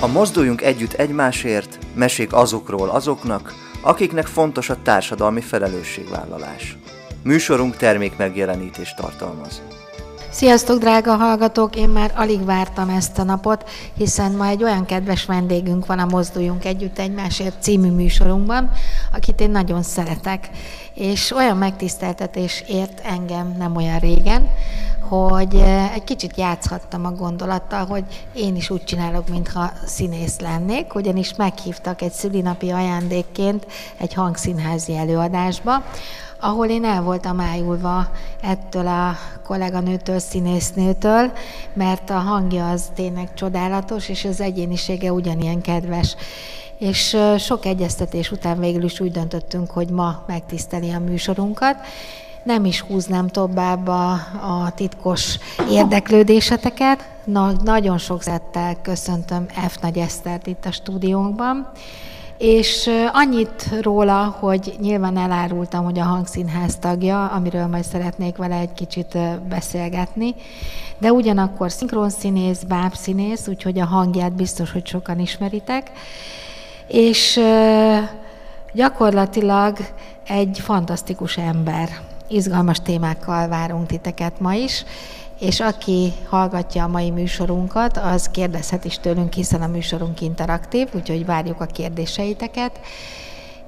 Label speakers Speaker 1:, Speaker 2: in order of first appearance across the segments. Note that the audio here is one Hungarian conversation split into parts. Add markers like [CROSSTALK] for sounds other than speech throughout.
Speaker 1: A Mozduljunk Együtt Egymásért mesék azokról azoknak, akiknek fontos a társadalmi felelősségvállalás. Műsorunk termék megjelenítést tartalmaz.
Speaker 2: Sziasztok, drága hallgatók! Én már alig vártam ezt a napot, hiszen ma egy olyan kedves vendégünk van a Mozduljunk Együtt Egymásért című műsorunkban, akit én nagyon szeretek, és olyan megtiszteltetés ért engem nem olyan régen, hogy egy kicsit játszhattam a gondolattal, hogy én is úgy csinálok, mintha színész lennék, ugyanis meghívtak egy szülinapi ajándékként egy hangszínházi előadásba, ahol én el voltam ájulva ettől a kolléganőtől, színésznőtől, mert a hangja az tényleg csodálatos, és az egyénisége ugyanilyen kedves. És sok egyeztetés után végül is úgy döntöttünk, hogy ma megtiszteli a műsorunkat, nem is húznám tovább a, a titkos érdeklődéseteket. Na, nagyon sok szettel köszöntöm F. Nagy Esztert itt a stúdiónkban. És annyit róla, hogy nyilván elárultam, hogy a hangszínház tagja, amiről majd szeretnék vele egy kicsit beszélgetni, de ugyanakkor szinkronszínész, bábszínész, úgyhogy a hangját biztos, hogy sokan ismeritek, és gyakorlatilag egy fantasztikus ember. Izgalmas témákkal várunk titeket ma is, és aki hallgatja a mai műsorunkat, az kérdezhet is tőlünk, hiszen a műsorunk interaktív, úgyhogy várjuk a kérdéseiteket.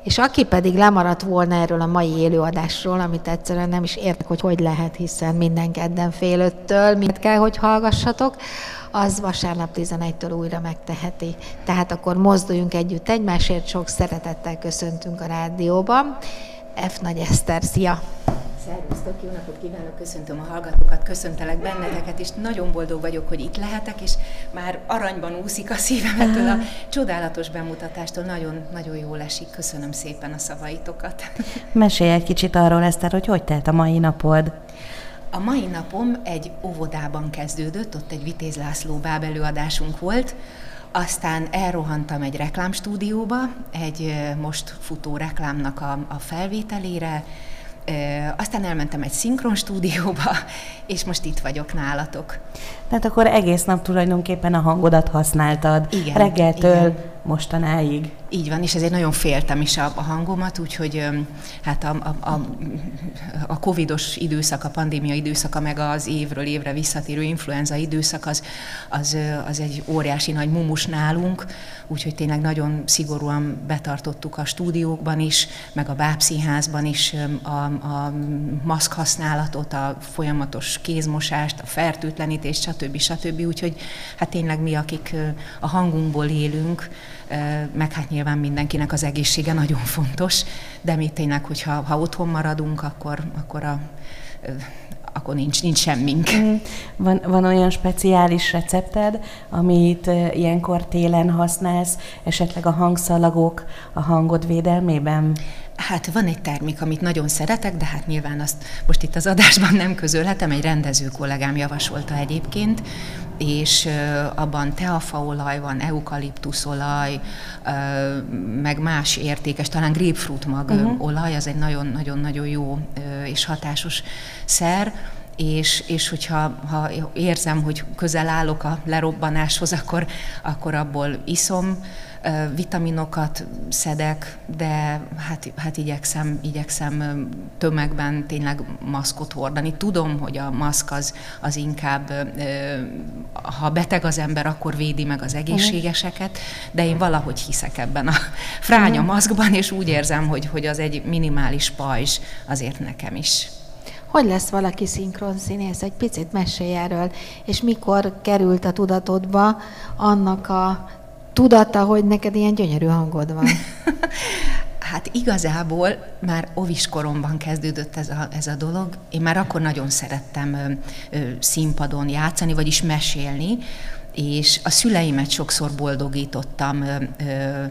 Speaker 2: És aki pedig lemaradt volna erről a mai élőadásról, amit egyszerűen nem is értek, hogy hogy lehet, hiszen minden kedden fél öttől, mit kell, hogy hallgassatok, az vasárnap 11-től újra megteheti. Tehát akkor mozduljunk együtt egymásért, sok szeretettel köszöntünk a rádióban. F. Nagy Eszter, szia!
Speaker 3: Szervusztok, jó napot kívánok, köszöntöm a hallgatókat, köszöntelek benneteket, és nagyon boldog vagyok, hogy itt lehetek, és már aranyban úszik a szívem ettől a csodálatos bemutatástól, nagyon-nagyon jól esik, köszönöm szépen a szavaitokat.
Speaker 4: Mesélj egy kicsit arról, Eszter, hogy hogy telt a mai napod?
Speaker 3: A mai napom egy óvodában kezdődött, ott egy Vitéz László báb előadásunk volt, aztán elrohantam egy reklámstúdióba, egy most futó reklámnak a, a felvételére, aztán elmentem egy szinkron stúdióba, és most itt vagyok nálatok.
Speaker 4: Tehát akkor egész nap tulajdonképpen a hangodat használtad.
Speaker 3: Igen.
Speaker 4: Reggeltől
Speaker 3: igen.
Speaker 4: Mostanáig.
Speaker 3: Így van, és ezért nagyon féltem is a, a hangomat, úgyhogy hát a, a, a, a covidos időszak, a pandémia időszaka, meg az évről évre visszatérő influenza időszak, az, az, az egy óriási nagy mumus nálunk, úgyhogy tényleg nagyon szigorúan betartottuk a stúdiókban is, meg a bábszínházban is a, a maszk használatot, a folyamatos kézmosást, a fertőtlenítést, stb. stb. Úgyhogy hát tényleg mi, akik a hangunkból élünk, meg hát nyilván mindenkinek az egészsége nagyon fontos, de mi tényleg, hogyha ha otthon maradunk, akkor, akkor a akkor nincs, nincs semmink. Mm.
Speaker 4: Van, van olyan speciális recepted, amit ilyenkor télen használsz, esetleg a hangszalagok a hangod védelmében?
Speaker 3: Hát van egy termék, amit nagyon szeretek, de hát nyilván azt most itt az adásban nem közölhetem, egy rendező kollégám javasolta egyébként, és abban teafaolaj van, eukaliptuszolaj, meg más értékes, talán grapefruit mag uh-huh. olaj, az egy nagyon-nagyon-nagyon jó és hatásos szer, és, és hogyha ha érzem, hogy közel állok a lerobbanáshoz, akkor, akkor abból iszom, vitaminokat szedek, de hát, hát igyekszem, igyekszem tömegben tényleg maszkot hordani. Tudom, hogy a maszk az, az inkább, ha beteg az ember, akkor védi meg az egészségeseket, de én valahogy hiszek ebben a [LAUGHS] fránya maszkban, és úgy érzem, hogy, hogy az egy minimális pajzs azért nekem is.
Speaker 2: Hogy lesz valaki szinkron színész? Egy picit mesélj erről, és mikor került a tudatodba annak a tudata, hogy neked ilyen gyönyörű hangod van? [LAUGHS]
Speaker 3: Hát igazából már ovis koromban kezdődött ez a, ez a dolog. Én már akkor nagyon szerettem ö, ö, színpadon játszani, vagyis mesélni, és a szüleimet sokszor boldogítottam ö, ö,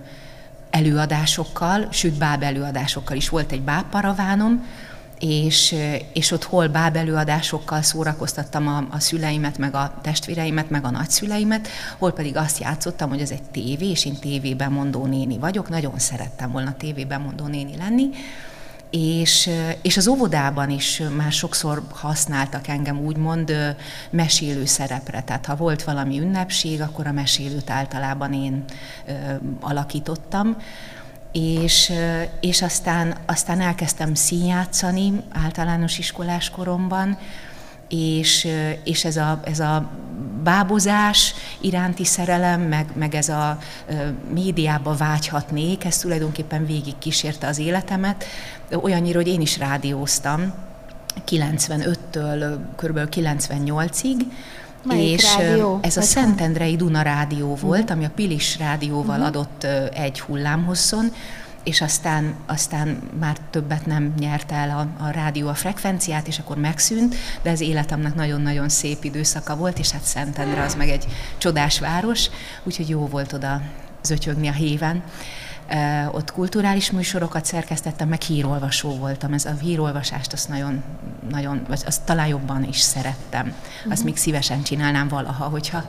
Speaker 3: előadásokkal, sőt báb előadásokkal is. Volt egy bábparavánom, és, és ott hol bábelőadásokkal szórakoztattam a, a szüleimet, meg a testvéreimet, meg a nagyszüleimet, hol pedig azt játszottam, hogy ez egy tévé, és én tévében mondó néni vagyok, nagyon szerettem volna tévében mondó néni lenni, és, és az óvodában is már sokszor használtak engem úgymond mesélő szerepre. Tehát ha volt valami ünnepség, akkor a mesélőt általában én alakítottam. És, és aztán, aztán elkezdtem színjátszani általános iskolás koromban, és, és ez, a, ez a bábozás iránti szerelem, meg, meg ez a médiába vágyhatnék, ez tulajdonképpen végig kísérte az életemet, olyannyira, hogy én is rádióztam 95-től kb. 98-ig,
Speaker 2: Melyik
Speaker 3: és
Speaker 2: rádió?
Speaker 3: ez a Szentendrei Duna rádió volt, uh-huh. ami a Pilis rádióval uh-huh. adott egy hullámhosszon, és aztán, aztán már többet nem nyert el a, a rádió a frekvenciát, és akkor megszűnt, de ez életemnek nagyon-nagyon szép időszaka volt, és hát Szentendre az meg egy csodás város, úgyhogy jó volt oda zötyögni a héven. Ott kulturális műsorokat szerkesztettem, meg hírolvasó voltam. Ez a hírolvasást azt nagyon, nagyon vagy azt talán jobban is szerettem. Uh-huh. Azt még szívesen csinálnám valaha, hogyha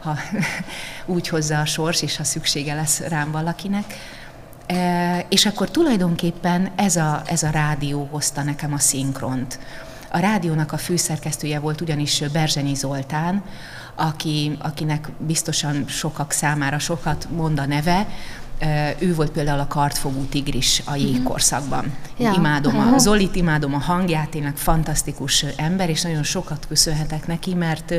Speaker 3: ha [LAUGHS] úgy hozza a sors, és ha szüksége lesz rám valakinek. És akkor tulajdonképpen ez a, ez a rádió hozta nekem a szinkront. A rádiónak a főszerkesztője volt ugyanis Berzsenyi Zoltán, aki, akinek biztosan sokak számára sokat mond a neve, ő volt például a kartfogú tigris a mhm. jégkorszakban. Ja. Imádom a Zolit, imádom a hangját, tényleg fantasztikus ember, és nagyon sokat köszönhetek neki, mert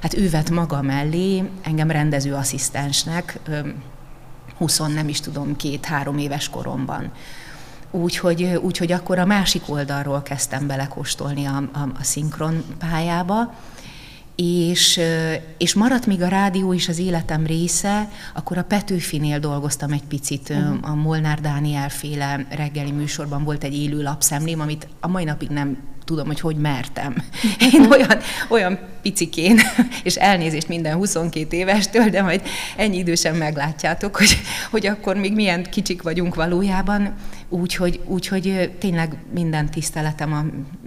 Speaker 3: hát ő vett maga mellé engem rendezőasszisztensnek, 20 nem is tudom, két-három éves koromban. Úgyhogy, úgyhogy akkor a másik oldalról kezdtem belekóstolni a, a, a szinkron pályába, és, és maradt még a rádió is az életem része, akkor a Petőfinél dolgoztam egy picit, uh-huh. a Molnár Dániel féle reggeli műsorban volt egy élő lapszemlém, amit a mai napig nem tudom, hogy hogy mertem. [LAUGHS] Én olyan, olyan picikén, és elnézést minden 22 évestől, de majd ennyi idősen meglátjátok, hogy, hogy akkor még milyen kicsik vagyunk valójában. Úgyhogy úgy, hogy tényleg minden tiszteletem a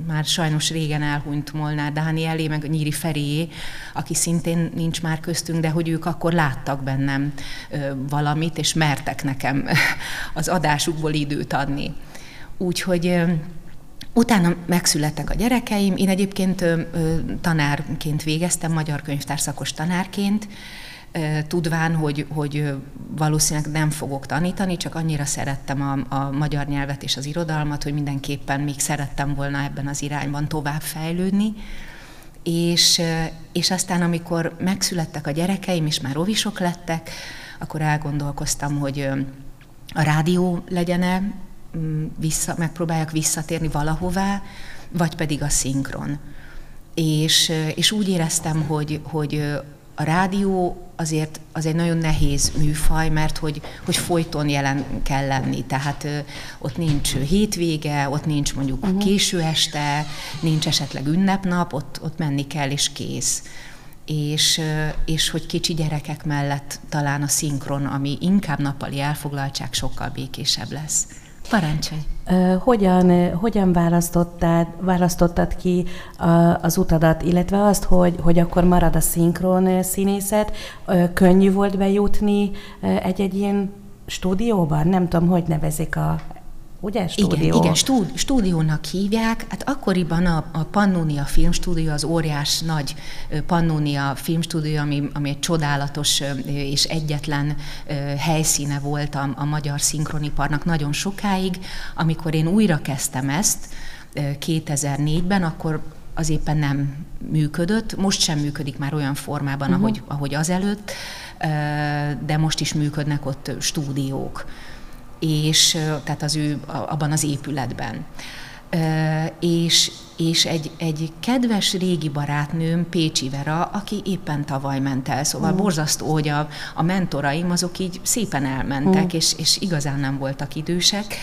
Speaker 3: már sajnos régen elhunyt Molnár Dánielé, meg a Nyíri Ferié, aki szintén nincs már köztünk, de hogy ők akkor láttak bennem valamit, és mertek nekem [LAUGHS] az adásukból időt adni. Úgyhogy Utána megszülettek a gyerekeim, én egyébként ö, tanárként végeztem, magyar könyvtárszakos tanárként, tudván, hogy, hogy valószínűleg nem fogok tanítani, csak annyira szerettem a, a magyar nyelvet és az irodalmat, hogy mindenképpen még szerettem volna ebben az irányban tovább fejlődni. És, és aztán, amikor megszülettek a gyerekeim, és már rovisok lettek, akkor elgondolkoztam, hogy a rádió legyen-e vissza, megpróbáljak visszatérni valahová, vagy pedig a szinkron. És, és úgy éreztem, hogy, hogy a rádió azért az egy nagyon nehéz műfaj, mert hogy, hogy folyton jelen kell lenni. Tehát ott nincs hétvége, ott nincs mondjuk uh-huh. késő este, nincs esetleg ünnepnap, ott, ott menni kell és kész. És, és hogy kicsi gyerekek mellett talán a szinkron, ami inkább nappali elfoglaltság, sokkal békésebb lesz. Parancsolj!
Speaker 4: Hogyan, hogyan választottad, választottad ki az utadat, illetve azt, hogy, hogy akkor marad a szinkron színészet? Könnyű volt bejutni egy-egy ilyen stúdióban? Nem tudom, hogy nevezik a, ugye?
Speaker 3: Stúdió. Igen, igen stúd, stúdiónak hívják. Hát akkoriban a, a Pannonia Filmstúdió, az óriás nagy Pannonia Filmstúdió, ami, ami egy csodálatos és egyetlen helyszíne volt a, a magyar szinkroniparnak nagyon sokáig. Amikor én újra kezdtem ezt, 2004-ben, akkor az éppen nem működött, most sem működik már olyan formában, uh-huh. ahogy, ahogy azelőtt, de most is működnek ott stúdiók és tehát az ő abban az épületben. És, és egy, egy kedves régi barátnőm, Pécsi Vera, aki éppen tavaly ment el, szóval mm. borzasztó, hogy a, a mentoraim azok így szépen elmentek, mm. és, és igazán nem voltak idősek.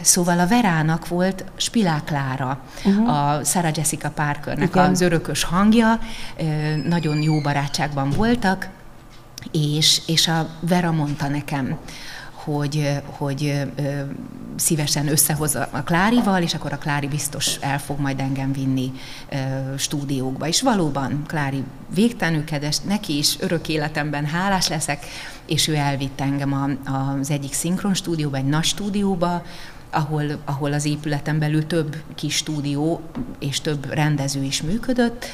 Speaker 3: Szóval a Verának volt Spilák Klára, uh-huh. a Sarah Jessica Parkernek Igen. az örökös hangja, nagyon jó barátságban voltak, és, és a Vera mondta nekem, hogy, hogy szívesen összehozza a Klárival, és akkor a Klári biztos el fog majd engem vinni stúdiókba. És valóban Klári végtelenül kedves, neki is örök életemben hálás leszek, és ő elvitt engem a, az egyik szinkron stúdióba, egy nagy stúdióba, ahol, ahol az épületen belül több kis stúdió és több rendező is működött,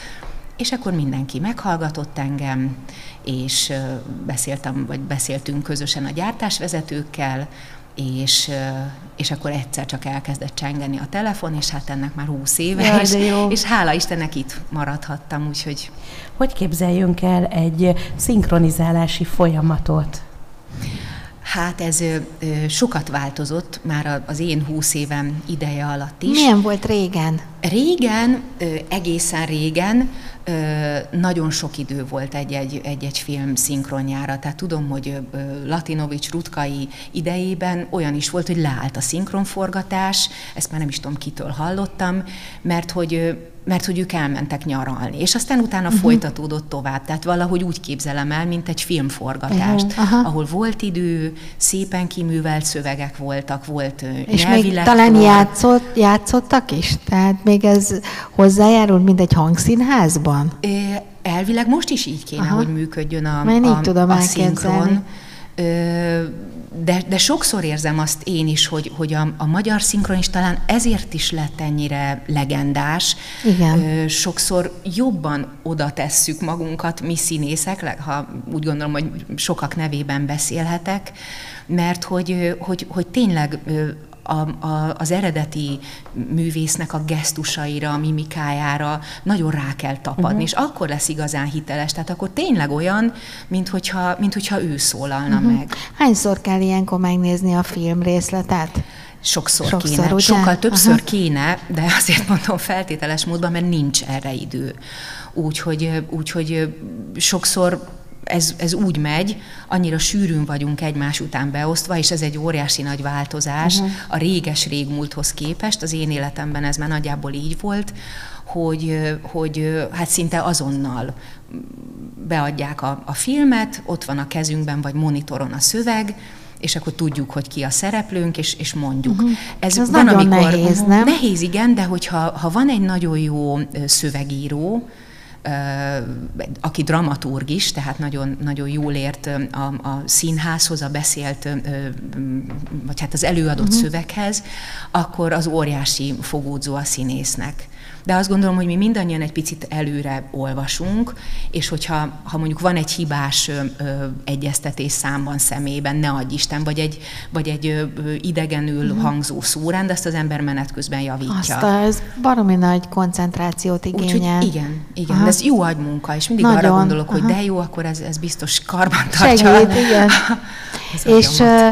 Speaker 3: és akkor mindenki meghallgatott engem, és beszéltem, vagy beszéltünk közösen a gyártásvezetőkkel, és, és akkor egyszer csak elkezdett csengeni a telefon, és hát ennek már húsz éve,
Speaker 4: Jaj,
Speaker 3: és,
Speaker 4: jó.
Speaker 3: és hála Istennek itt maradhattam, úgyhogy
Speaker 4: Hogy képzeljünk el egy szinkronizálási folyamatot?
Speaker 3: hát ez ö, sokat változott már az én húsz évem ideje alatt is.
Speaker 2: Milyen volt régen?
Speaker 3: Régen, ö, egészen régen ö, nagyon sok idő volt egy-egy, egy-egy film szinkronjára. Tehát tudom, hogy Latinovics Rutkai idejében olyan is volt, hogy leállt a szinkronforgatás, ezt már nem is tudom kitől hallottam, mert hogy mert hogy ők elmentek nyaralni, és aztán utána uh-huh. folytatódott tovább. Tehát valahogy úgy képzelem el, mint egy filmforgatást,
Speaker 2: Uh-huh, aha.
Speaker 3: ahol volt idő, szépen kiművelt szövegek voltak, volt
Speaker 2: És még talán játszott, játszottak is? Tehát még ez hozzájárul, mint egy hangszínházban?
Speaker 3: Elvileg most is így kéne,
Speaker 2: Aha.
Speaker 3: Hogy működjön a,
Speaker 2: így
Speaker 3: a,
Speaker 2: tudom
Speaker 3: a szinkron. Ö, De, de sokszor érzem azt én is, hogy, hogy a, a magyar szinkron is talán ezért is lett ennyire legendás.
Speaker 2: Igen.
Speaker 3: Sokszor jobban oda tesszük magunkat, mi színészek, ha úgy gondolom, hogy sokak nevében beszélhetek, mert hogy, hogy, hogy tényleg a, a, az eredeti művésznek a gesztusaira, a mimikájára nagyon rá kell tapadni, uh-huh. és akkor lesz igazán hiteles. Tehát akkor tényleg olyan, mint hogyha, mint hogyha ő szólalna uh-huh. meg.
Speaker 2: Hányszor kell ilyenkor megnézni a film részletet?
Speaker 3: Sokszor,
Speaker 2: Sokszor,
Speaker 3: kéne,
Speaker 2: ugye?
Speaker 3: sokkal többször
Speaker 2: Aha.
Speaker 3: kéne, de azért mondom feltételes módban, mert nincs erre idő. Úgyhogy, úgyhogy sokszor ez, ez úgy megy, annyira sűrűn vagyunk egymás után beosztva, és ez egy óriási nagy változás uh-huh. a réges régmúlthoz képest. Az én életemben ez már nagyjából így volt, hogy, hogy hát szinte azonnal beadják a, a filmet, ott van a kezünkben, vagy monitoron a szöveg, és akkor tudjuk, hogy ki a szereplőnk, és, és mondjuk. Uh-huh.
Speaker 2: Ez nagyon nehéz, nem?
Speaker 3: Nehéz, igen, de hogyha ha van egy nagyon jó szövegíró, aki dramaturg is, tehát nagyon, nagyon jól ért a, a színházhoz, a beszélt, vagy hát az előadott uh-huh. szöveghez, akkor az óriási fogódzó a színésznek. De azt gondolom, hogy mi mindannyian egy picit előre olvasunk, és hogyha ha mondjuk van egy hibás ö, egyeztetés számban, szemében, ne adj Isten, vagy egy, vagy egy ö, idegenül uh-huh. hangzó szórán, de azt az ember menet közben javítja.
Speaker 2: Azt a, ez baromi nagy koncentrációt igényel.
Speaker 3: Úgyhogy igen, igen.
Speaker 2: Aha.
Speaker 3: De ez jó agymunka, és mindig
Speaker 2: Nagyon,
Speaker 3: arra gondolok, hogy
Speaker 2: aha.
Speaker 3: de jó, akkor ez, ez biztos karban tartja.
Speaker 2: Segít, igen. [LAUGHS] És uh,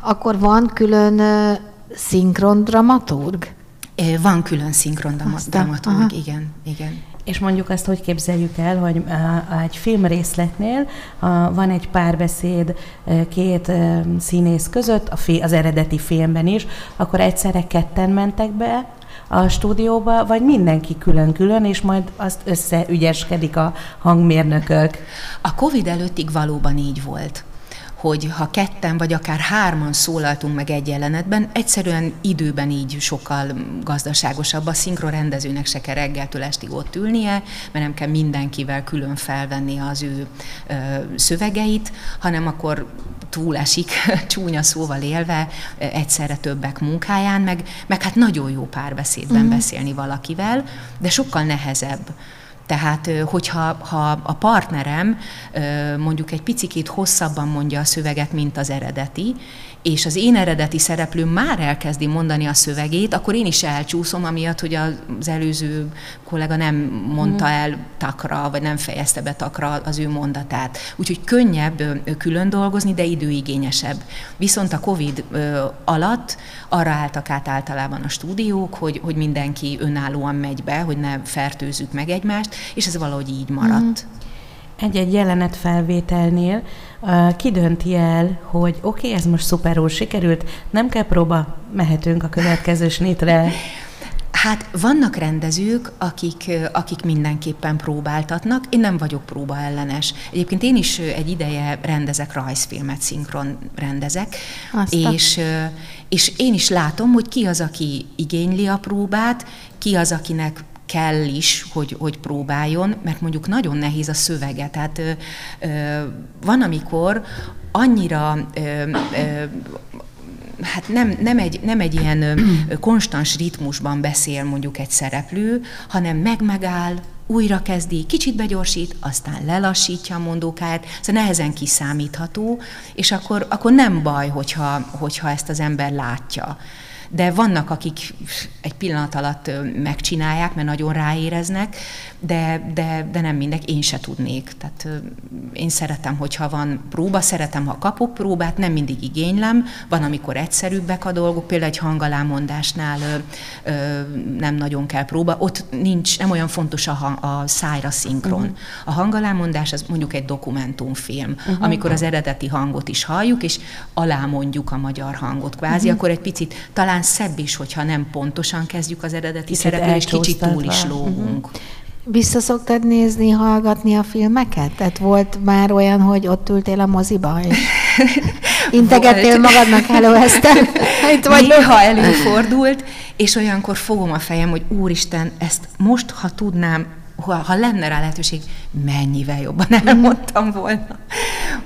Speaker 2: akkor van külön uh, szinkron dramaturg?
Speaker 3: Van külön szinkron dramaturg, igen, igen.
Speaker 4: És mondjuk azt, hogy képzeljük el, hogy egy filmrészletnél uh, van egy párbeszéd két színész között, a fi- az eredeti filmben is, akkor egyszerre ketten mentek be a stúdióba, vagy mindenki külön-külön, és majd azt összeügyeskedik a hangmérnökök.
Speaker 3: A Covid előttig valóban így volt hogy ha ketten vagy akár hárman szólaltunk meg egy jelenetben, egyszerűen időben így sokkal gazdaságosabb. A szinkron rendezőnek se kell reggeltől estig ott ülnie, mert nem kell mindenkivel külön felvenni az ő ö, szövegeit, hanem akkor túlesik, [LAUGHS] csúnya szóval élve, egyszerre többek munkáján, meg, meg hát nagyon jó párbeszédben mm. beszélni valakivel, de sokkal nehezebb. Tehát, hogyha ha a partnerem mondjuk egy picikét hosszabban mondja a szöveget, mint az eredeti, és az én eredeti szereplőm már elkezdi mondani a szövegét, akkor én is elcsúszom, amiatt, hogy az előző kollega nem mondta el takra, vagy nem fejezte be takra az ő mondatát. Úgyhogy könnyebb külön dolgozni, de időigényesebb. Viszont a COVID alatt arra álltak át általában a stúdiók, hogy, hogy mindenki önállóan megy be, hogy ne fertőzzük meg egymást, és ez valahogy így maradt.
Speaker 4: Egy-egy jelenet felvételnél uh, ki dönti el, hogy oké, okay, ez most szuperul sikerült, nem kell próba, mehetünk a következő snitre.
Speaker 3: Hát vannak rendezők, akik, akik mindenképpen próbáltatnak. Én nem vagyok próba ellenes. Egyébként én is egy ideje rendezek rajzfilmet, szinkron rendezek,
Speaker 2: Azt a-
Speaker 3: és, és én is látom, hogy ki az, aki igényli a próbát, ki az, akinek kell is, hogy, hogy próbáljon, mert mondjuk nagyon nehéz a szövege. Tehát ö, ö, van, amikor annyira ö, ö, hát nem, nem, egy, nem egy ilyen konstans ritmusban beszél mondjuk egy szereplő, hanem meg-megáll, újra kezdi, kicsit begyorsít, aztán lelassítja a mondókát, szóval nehezen kiszámítható, és akkor, akkor nem baj, hogyha, hogyha ezt az ember látja de vannak, akik egy pillanat alatt megcsinálják, mert nagyon ráéreznek, de, de, de nem mindenki, én se tudnék. Tehát én szeretem, hogyha van próba, szeretem, ha kapok próbát, nem mindig igénylem, van, amikor egyszerűbbek a dolgok, például egy hangalámondásnál ö, ö, nem nagyon kell próba, ott nincs, nem olyan fontos a, a szájra szinkron. Uh-huh. A hangalámondás az mondjuk egy dokumentumfilm, uh-huh. amikor az eredeti hangot is halljuk, és alámondjuk a magyar hangot kvázi, uh-huh. akkor egy picit talán talán szebb is, hogyha nem pontosan kezdjük az eredeti szereplő, és kicsit túl is lógunk. Uh-huh.
Speaker 2: Vissza szoktad nézni, hallgatni a filmeket? Tehát volt már olyan, hogy ott ültél a moziba, és [LAUGHS] integettél magadnak, hello Eszter, [LAUGHS]
Speaker 3: itt vagy. Néha előfordult, és olyankor fogom a fejem, hogy úristen, ezt most, ha tudnám, ha, ha lenne rá lehetőség, mennyivel jobban elmondtam volna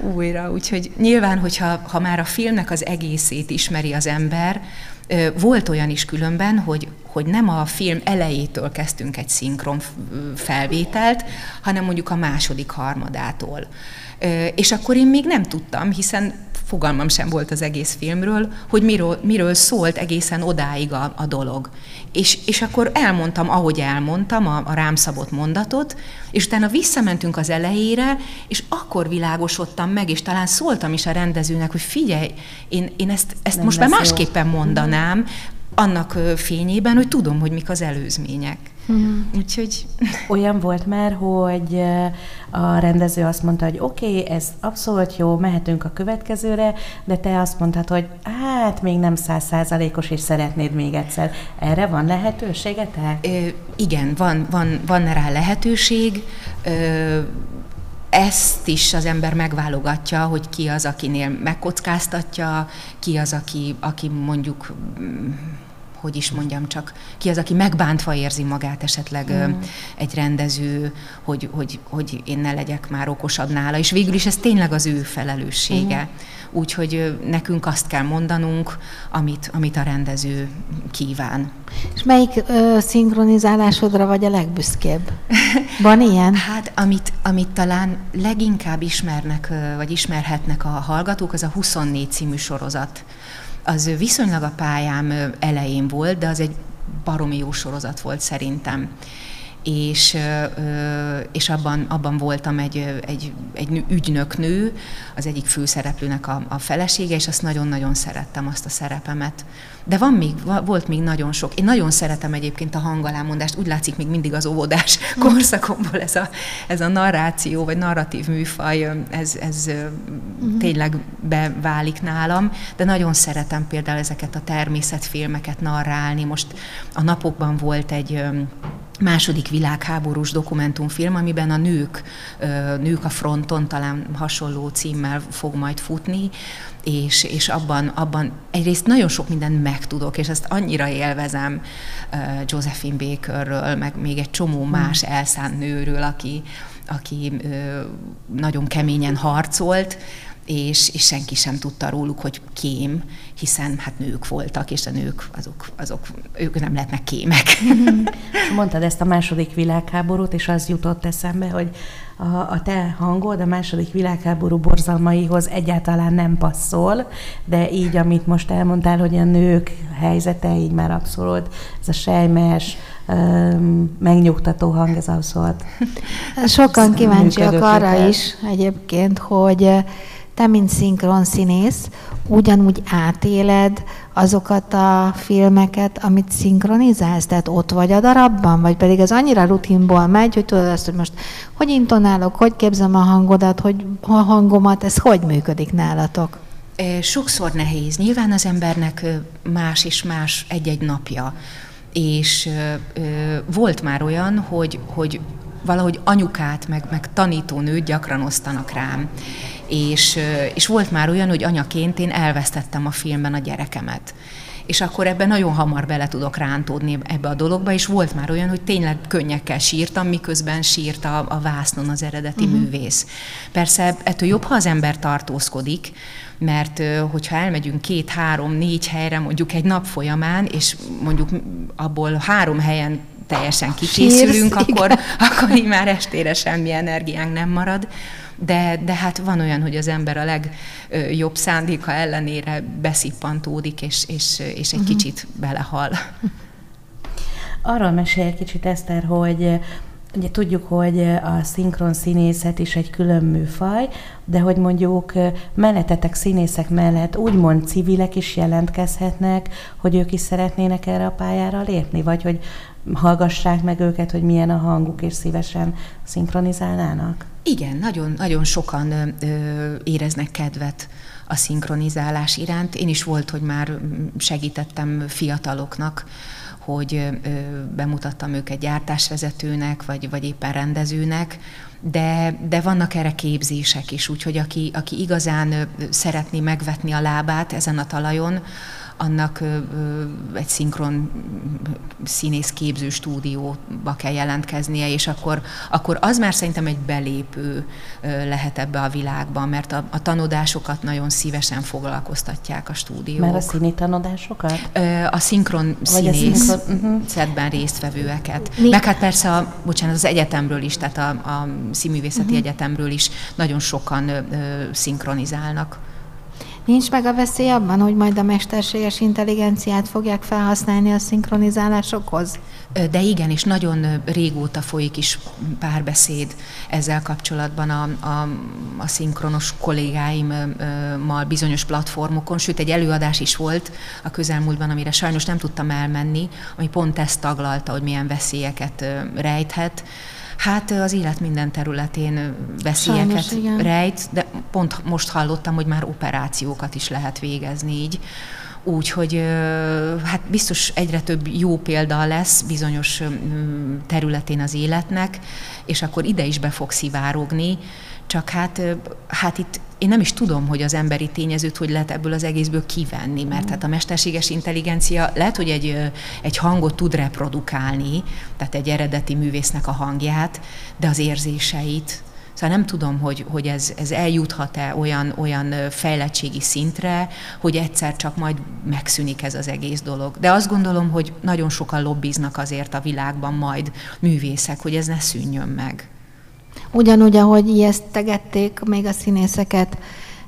Speaker 3: újra. Úgyhogy nyilván, hogyha ha már a filmnek az egészét ismeri az ember, volt olyan is különben, hogy, hogy nem a film elejétől kezdtünk egy szinkron felvételt, hanem mondjuk a második harmadától. És akkor én még nem tudtam, hiszen fogalmam sem volt az egész filmről, hogy miről, miről szólt egészen odáig a, a dolog. És, és akkor elmondtam, ahogy elmondtam a, a rám szabott mondatot, és utána visszamentünk az elejére, és akkor világosodtam meg, és talán szóltam is a rendezőnek, hogy figyelj, én, én ezt, ezt most már másképpen mondanám, annak fényében, hogy tudom, hogy mik az előzmények. Mm. Úgyhogy...
Speaker 4: Olyan volt már, hogy a rendező azt mondta, hogy oké, okay, ez abszolút jó, mehetünk a következőre, de te azt mondtad, hogy hát még nem százszázalékos, és szeretnéd még egyszer. Erre van lehetőségetek?
Speaker 3: Ö, igen, van, van, van rá lehetőség. Ö, ezt is az ember megválogatja, hogy ki az, akinél megkockáztatja, ki az, aki, aki mondjuk hogy is mondjam, csak ki az, aki megbántva érzi magát esetleg mm. egy rendező, hogy, hogy, hogy én ne legyek már okosabb nála, és végül is ez tényleg az ő felelőssége. Mm. Úgyhogy nekünk azt kell mondanunk, amit, amit a rendező kíván.
Speaker 2: És melyik ö, szinkronizálásodra vagy a legbüszkébb? Van ilyen? [LAUGHS]
Speaker 3: hát, amit, amit talán leginkább ismernek, vagy ismerhetnek a hallgatók, az a 24 című sorozat az viszonylag a pályám elején volt, de az egy baromi jó sorozat volt szerintem és, és abban, abban voltam egy, egy, egy ügynöknő, az egyik főszereplőnek a, a felesége, és azt nagyon-nagyon szerettem, azt a szerepemet. De van még, volt még nagyon sok. Én nagyon szeretem egyébként a hangalámondást, úgy látszik még mindig az óvodás [LAUGHS] korszakomból ez a, ez a narráció, vagy narratív műfaj, ez, ez uh-huh. tényleg beválik nálam, de nagyon szeretem például ezeket a természetfilmeket narrálni. Most a napokban volt egy második világháborús dokumentumfilm, amiben a nők, nők a fronton talán hasonló címmel fog majd futni, és, és abban, abban egyrészt nagyon sok mindent megtudok, és ezt annyira élvezem Josephine Bakerről, meg még egy csomó hmm. más elszánt nőről, aki, aki nagyon keményen harcolt, és, és senki sem tudta róluk, hogy kém, hiszen hát nők voltak, és a nők azok, azok ők nem lehetnek kémek. [LAUGHS]
Speaker 4: Mondtad ezt a második világháborút, és az jutott eszembe, hogy a, a te hangod a második világháború borzalmaihoz egyáltalán nem passzol, de így, amit most elmondtál, hogy a nők helyzete így már abszolút, ez a sejmes, megnyugtató hang, ez abszolút.
Speaker 2: Sokan kíváncsiak arra is egyébként, hogy te, mint szinkron színész, ugyanúgy átéled azokat a filmeket, amit szinkronizálsz? Tehát ott vagy a darabban? Vagy pedig ez annyira rutinból megy, hogy tudod azt, hogy most hogy intonálok, hogy képzem a hangodat, hogy a hangomat, ez hogy működik nálatok?
Speaker 3: Sokszor nehéz. Nyilván az embernek más és más egy-egy napja. És volt már olyan, hogy, hogy valahogy anyukát, meg, meg tanítónőt gyakran osztanak rám. És, és volt már olyan, hogy anyaként én elvesztettem a filmben a gyerekemet. és akkor ebben nagyon hamar bele tudok rántódni ebbe a dologba, és volt már olyan, hogy tényleg könnyekkel sírtam, miközben sírt a, a vásznon az eredeti uh-huh. művész. Persze ettől jobb, ha az ember tartózkodik, mert hogyha elmegyünk két, három, négy helyre mondjuk egy nap folyamán, és mondjuk abból három helyen teljesen kikészülünk, Sírsz, akkor, akkor így már estére semmi energiánk nem marad. De, de hát van olyan, hogy az ember a legjobb szándéka ellenére beszippantódik, és, és, és egy uh-huh. kicsit belehal.
Speaker 4: Arról mesélj egy kicsit, Eszter, hogy Ugye tudjuk, hogy a szinkron színészet is egy külön műfaj, de hogy mondjuk mellettetek színészek mellett úgymond civilek is jelentkezhetnek, hogy ők is szeretnének erre a pályára lépni, vagy hogy hallgassák meg őket, hogy milyen a hanguk, és szívesen szinkronizálnának?
Speaker 3: Igen, nagyon, nagyon sokan ö, éreznek kedvet a szinkronizálás iránt. Én is volt, hogy már segítettem fiataloknak, hogy bemutattam őket gyártásvezetőnek, vagy, vagy éppen rendezőnek, de, de vannak erre képzések is, úgyhogy aki, aki igazán szeretné megvetni a lábát ezen a talajon, annak egy szinkron színész képző stúdióba kell jelentkeznie, és akkor, akkor az már szerintem egy belépő lehet ebbe a világba, mert a, a tanodásokat nagyon szívesen foglalkoztatják a stúdiók.
Speaker 4: Mert a színi tanodásokat?
Speaker 3: A szinkron színész uh-huh. szedben résztvevőeket. Mi? Meg hát persze, a, bocsánat, az egyetemről is, tehát a, a színművészeti uh-huh. egyetemről is nagyon sokan ö, szinkronizálnak.
Speaker 2: Nincs meg a veszély abban, hogy majd a mesterséges intelligenciát fogják felhasználni a szinkronizálásokhoz?
Speaker 3: De igen, és nagyon régóta folyik is párbeszéd ezzel kapcsolatban a, a, a szinkronos kollégáimmal bizonyos platformokon, sőt egy előadás is volt a közelmúltban, amire sajnos nem tudtam elmenni, ami pont ezt taglalta, hogy milyen veszélyeket rejthet Hát az élet minden területén veszélyeket Sajnos, rejt, de pont most hallottam, hogy már operációkat is lehet végezni így. Úgyhogy hát biztos egyre több jó példa lesz bizonyos területén az életnek, és akkor ide is be fog szivárogni, csak hát, hát itt én nem is tudom, hogy az emberi tényezőt hogy lehet ebből az egészből kivenni, mert hát a mesterséges intelligencia lehet, hogy egy, egy hangot tud reprodukálni, tehát egy eredeti művésznek a hangját, de az érzéseit, Szóval nem tudom, hogy, hogy ez, ez eljuthat-e olyan, olyan fejlettségi szintre, hogy egyszer csak majd megszűnik ez az egész dolog. De azt gondolom, hogy nagyon sokan lobbiznak azért a világban majd művészek, hogy ez ne szűnjön meg.
Speaker 2: Ugyanúgy, ahogy ijesztegették még a színészeket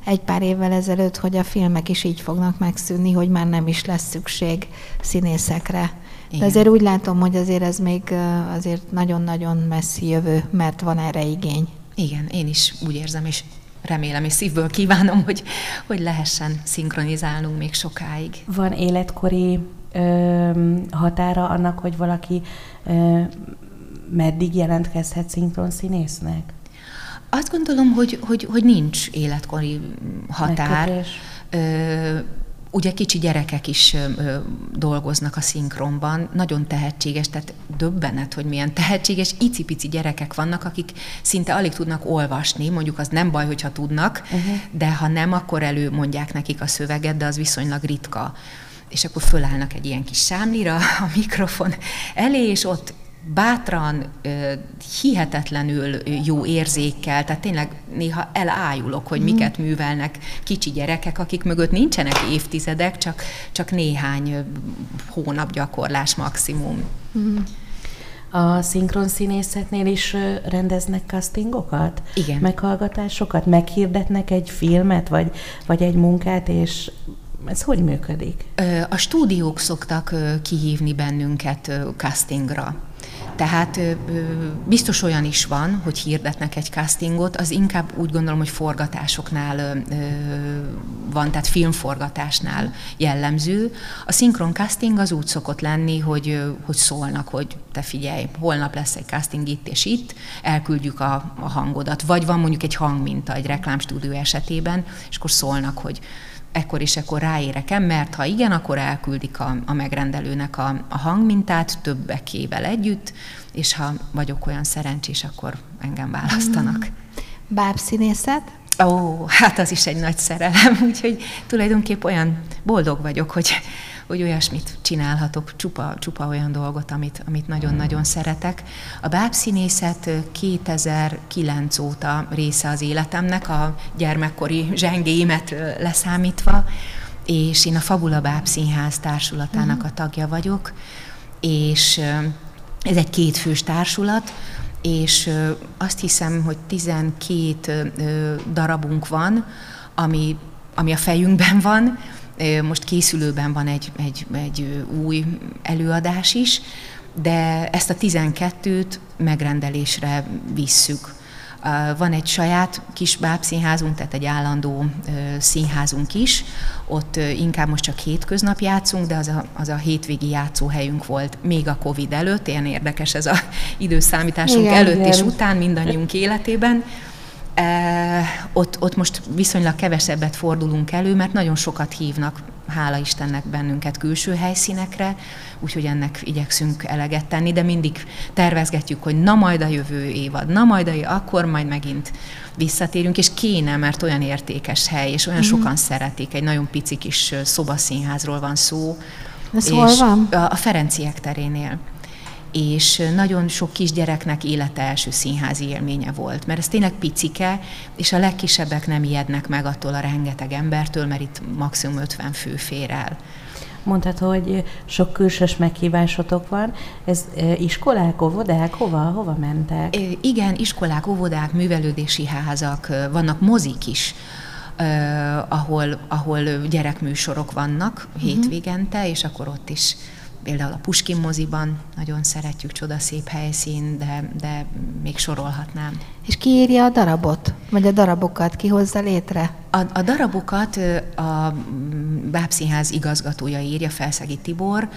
Speaker 2: egy pár évvel ezelőtt, hogy a filmek is így fognak megszűnni, hogy már nem is lesz szükség színészekre. Igen. De azért úgy látom, hogy azért ez még azért nagyon-nagyon messzi jövő, mert van erre igény.
Speaker 3: Igen, én is úgy érzem, és remélem és szívből kívánom, hogy, hogy lehessen szinkronizálnunk még sokáig.
Speaker 4: Van életkori ö, határa annak, hogy valaki ö, meddig jelentkezhet szinkron színésznek?
Speaker 3: Azt gondolom, hogy, hogy, hogy nincs életkori határ. Ö, ugye kicsi gyerekek is ö, dolgoznak a szinkronban, nagyon tehetséges, tehát döbbenet, hogy milyen tehetséges, icipici gyerekek vannak, akik szinte alig tudnak olvasni, mondjuk az nem baj, hogyha tudnak, uh-huh. de ha nem, akkor elő mondják nekik a szöveget, de az viszonylag ritka és akkor fölállnak egy ilyen kis sámlira a mikrofon elé, és ott bátran, hihetetlenül jó érzékkel, tehát tényleg néha elájulok, hogy mhm. miket művelnek kicsi gyerekek, akik mögött nincsenek évtizedek, csak, csak néhány hónap gyakorlás maximum.
Speaker 4: Mhm. A szinkron színészetnél is rendeznek castingokat?
Speaker 3: Igen.
Speaker 4: Meghallgatásokat? Meghirdetnek egy filmet, vagy, vagy egy munkát, és ez hogy működik?
Speaker 3: A stúdiók szoktak kihívni bennünket castingra. Tehát biztos olyan is van, hogy hirdetnek egy castingot, az inkább úgy gondolom, hogy forgatásoknál van, tehát filmforgatásnál jellemző. A szinkron casting az úgy szokott lenni, hogy, hogy szólnak, hogy te figyelj, holnap lesz egy casting itt és itt, elküldjük a, a hangodat. Vagy van mondjuk egy hangminta egy reklámstúdió esetében, és akkor szólnak, hogy ekkor és ekkor ráérek-e, mert ha igen, akkor elküldik a, a megrendelőnek a, a hangmintát többekével együtt, és ha vagyok olyan szerencsés, akkor engem választanak. Mm.
Speaker 2: Bábszínészet?
Speaker 3: Ó, hát az is egy nagy szerelem, [LAUGHS] úgyhogy tulajdonképp olyan boldog vagyok, hogy, hogy olyasmit csinálhatok, csupa, csupa olyan dolgot, amit, amit nagyon-nagyon szeretek. A bábszínészet 2009 óta része az életemnek, a gyermekkori zsengéimet leszámítva, és én a Fabula Bábszínház társulatának a tagja vagyok, és ez egy kétfős társulat, és azt hiszem, hogy 12 darabunk van, ami, ami a fejünkben van, most készülőben van egy, egy, egy új előadás is, de ezt a 12-t megrendelésre visszük. Van egy saját kis bábszínházunk, tehát egy állandó színházunk is, ott inkább most csak hétköznap játszunk, de az a, az a hétvégi játszóhelyünk volt még a Covid előtt, ilyen érdekes ez a [LAUGHS] időszámításunk igen, előtt igen. és után mindannyiunk életében. Eh, ott, ott most viszonylag kevesebbet fordulunk elő, mert nagyon sokat hívnak, hála Istennek bennünket külső helyszínekre, úgyhogy ennek igyekszünk eleget tenni, de mindig tervezgetjük, hogy na majd a jövő évad, na majd a, akkor majd megint visszatérünk, és kéne, mert olyan értékes hely, és olyan mm. sokan szeretik, egy nagyon pici kis szobaszínházról van szó.
Speaker 2: Ez hol van?
Speaker 3: A, a Ferenciek terénél és nagyon sok kisgyereknek élete első színházi élménye volt, mert ez tényleg picike, és a legkisebbek nem ijednek meg attól a rengeteg embertől, mert itt maximum 50 fő fér el.
Speaker 4: Mondtad, hogy sok külsős meghívásotok van. Ez iskolák, óvodák, hova, hova mentek?
Speaker 3: Igen, iskolák, óvodák, művelődési házak, vannak mozik is, ahol, ahol gyerekműsorok vannak uh-huh. hétvégente, és akkor ott is például a Puskin moziban nagyon szeretjük, csodaszép helyszín, de, de még sorolhatnám.
Speaker 2: És ki írja a darabot? Vagy a darabokat ki hozza létre?
Speaker 3: A, a darabokat a Bábszínház igazgatója írja, Felszegi Tibor,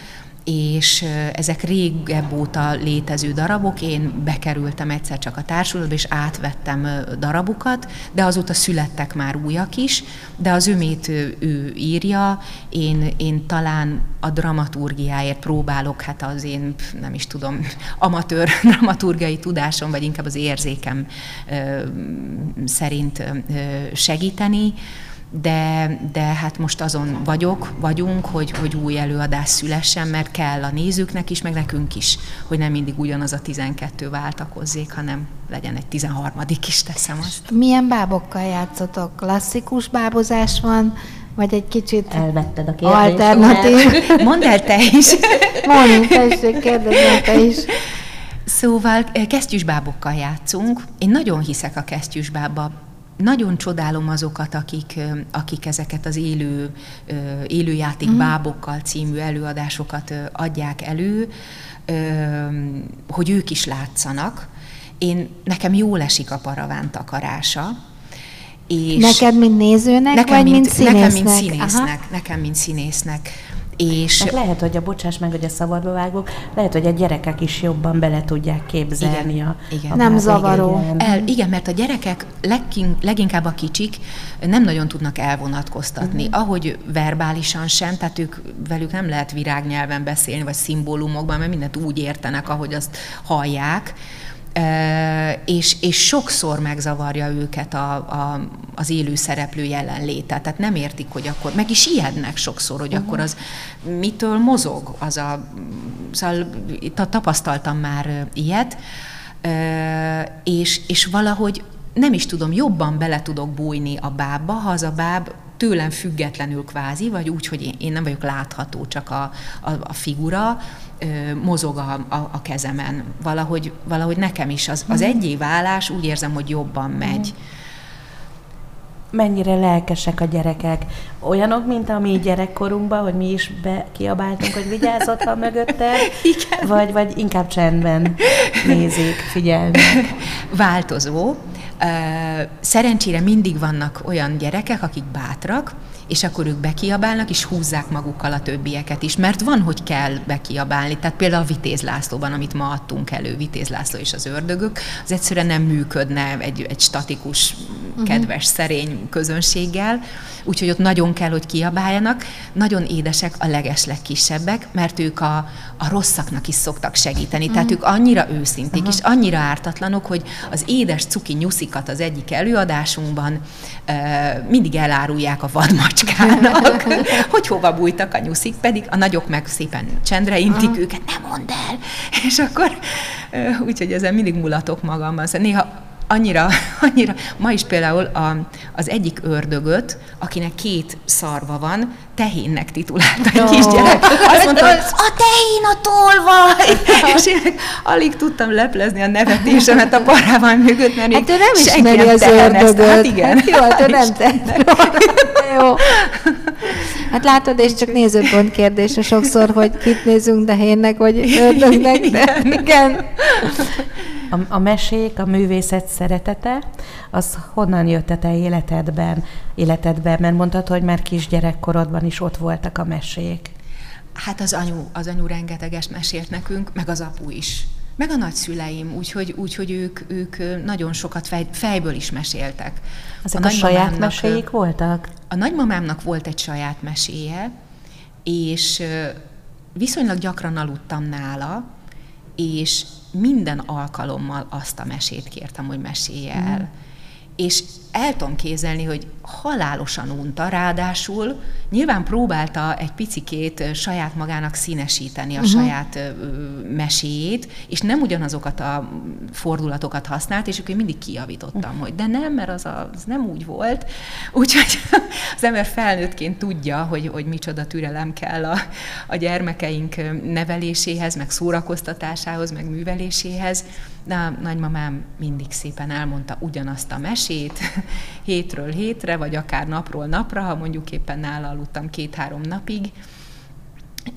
Speaker 3: és ezek régebb óta létező darabok. Én bekerültem egyszer csak a társulatba, és átvettem darabukat, de azóta születtek már újak is, de az ömét ő, ő írja, én, én talán a dramaturgiáért próbálok, hát az én, nem is tudom, [LAUGHS] amatőr [LAUGHS] dramaturgiai tudásom, vagy inkább az érzékem szerint segíteni de, de hát most azon vagyok, vagyunk, hogy, hogy új előadás szülessen, mert kell a nézőknek is, meg nekünk is, hogy nem mindig ugyanaz a 12 váltakozzék, hanem legyen egy 13 is, teszem azt.
Speaker 2: Milyen bábokkal játszotok? Klasszikus bábozás van, vagy egy kicsit
Speaker 4: Elvetted a
Speaker 2: kérdést. Alternatív.
Speaker 3: Mondd el te is.
Speaker 2: Mondd, tessék, kérdezni te is.
Speaker 3: Szóval eh, kesztyűsbábokkal játszunk. Én nagyon hiszek a kesztyűsbába nagyon csodálom azokat, akik, akik ezeket az élő, élőjáték mm. bábokkal című előadásokat adják elő, hogy ők is látszanak. Én, nekem jól esik a paraván takarása,
Speaker 2: és neked, mint nézőnek, nekem, vagy mint, mint színésznek?
Speaker 3: Nekem, mint színésznek. Aha. Nekem, mint színésznek.
Speaker 4: És Mert lehet, hogy a bocsáss meg, hogy a szabadba vágok, lehet, hogy a gyerekek is jobban bele tudják képzelni igen, a,
Speaker 2: igen. A Nem zavaró.
Speaker 3: El, igen, mert a gyerekek legkin, leginkább a kicsik nem nagyon tudnak elvonatkoztatni, uh-huh. ahogy verbálisan sem, tehát ők velük nem lehet virágnyelven beszélni, vagy szimbólumokban, mert mindent úgy értenek, ahogy azt hallják és, és sokszor megzavarja őket a, a, az élő szereplő jelenléte. Tehát nem értik, hogy akkor, meg is ijednek sokszor, hogy uh-huh. akkor az mitől mozog, az a, szóval tapasztaltam már ilyet, és, és valahogy nem is tudom, jobban bele tudok bújni a bábba, ha az a báb tőlem függetlenül kvázi, vagy úgy, hogy én nem vagyok látható, csak a, a, a figura, mozog a, a, a kezemen. Valahogy, valahogy nekem is az, az mhm. egyé válás úgy érzem, hogy jobban megy. Mhm.
Speaker 4: Mennyire lelkesek a gyerekek? Olyanok, mint a mi gyerekkorunkban, hogy mi is be kiabáltunk, hogy vigyázzott ha mögötte, [LAUGHS] Igen. Vagy, vagy inkább csendben nézik, figyelnek? [LAUGHS]
Speaker 3: Változó. Szerencsére mindig vannak olyan gyerekek, akik bátrak, és akkor ők bekiabálnak, és húzzák magukkal a többieket is, mert van, hogy kell bekiabálni. Tehát például a Vitéz Lászlóban, amit ma adtunk elő, Vitéz László és az ördögök, az egyszerűen nem működne egy, egy statikus uh-huh. kedves, szerény közönséggel, úgyhogy ott nagyon kell, hogy kiabáljanak. Nagyon édesek a legeslegkisebbek, mert ők a, a rosszaknak is szoktak segíteni. Tehát ők annyira őszinték, és annyira ártatlanok, hogy az édes cuki nyuszikat az egyik előadásunkban mindig elárulják a vadmacskának, [LAUGHS] hogy hova bújtak a nyuszik, pedig a nagyok meg szépen csendre intik őket, nem mondd el! És akkor úgyhogy ezen mindig mulatok magamban. Szóval néha annyira, [LAUGHS] annyira, ma is például a, az egyik ördögöt, akinek két szarva van, tehénnek titulálta egy oh. kisgyerek. Azt mondta, hogy a tehén a tolvaj! [LAUGHS] És én alig tudtam leplezni a nevetésemet a parával mögött, mert
Speaker 2: hát ő nem ismeri az ördögöt. Hát igen. Hát jó, hát ő nem Jó. Hát látod, és csak nézőpont kérdése sokszor, hogy kit nézünk tehénnek, vagy [LAUGHS] ördögnek, de igen.
Speaker 4: A, a mesék, a művészet szeretete, az honnan jött a te életedben, életedben? Mert mondtad, hogy már kisgyerekkorodban is ott voltak a mesék.
Speaker 3: Hát az anyu, az anyu rengeteges mesélt nekünk, meg az apu is. Meg a nagyszüleim, úgyhogy, úgyhogy ők, ők nagyon sokat fej, fejből is meséltek.
Speaker 4: Ezek a, a saját meséik voltak?
Speaker 3: A nagymamámnak volt egy saját meséje, és viszonylag gyakran aludtam nála, és minden alkalommal azt a mesét kértem, hogy mesélje el. Mm. És el tudom kézelni, hogy halálosan unta, ráadásul nyilván próbálta egy picikét saját magának színesíteni a uh-huh. saját meséjét, és nem ugyanazokat a fordulatokat használt, és akkor én mindig kijavítottam, uh-huh. hogy de nem, mert az, a, az nem úgy volt. Úgyhogy [LAUGHS] az ember felnőttként tudja, hogy, hogy micsoda türelem kell a, a gyermekeink neveléséhez, meg szórakoztatásához, meg műveléséhez. De a nagymamám mindig szépen elmondta ugyanazt a mesét, hétről hétre, vagy akár napról napra, ha mondjuk éppen nála aludtam két-három napig.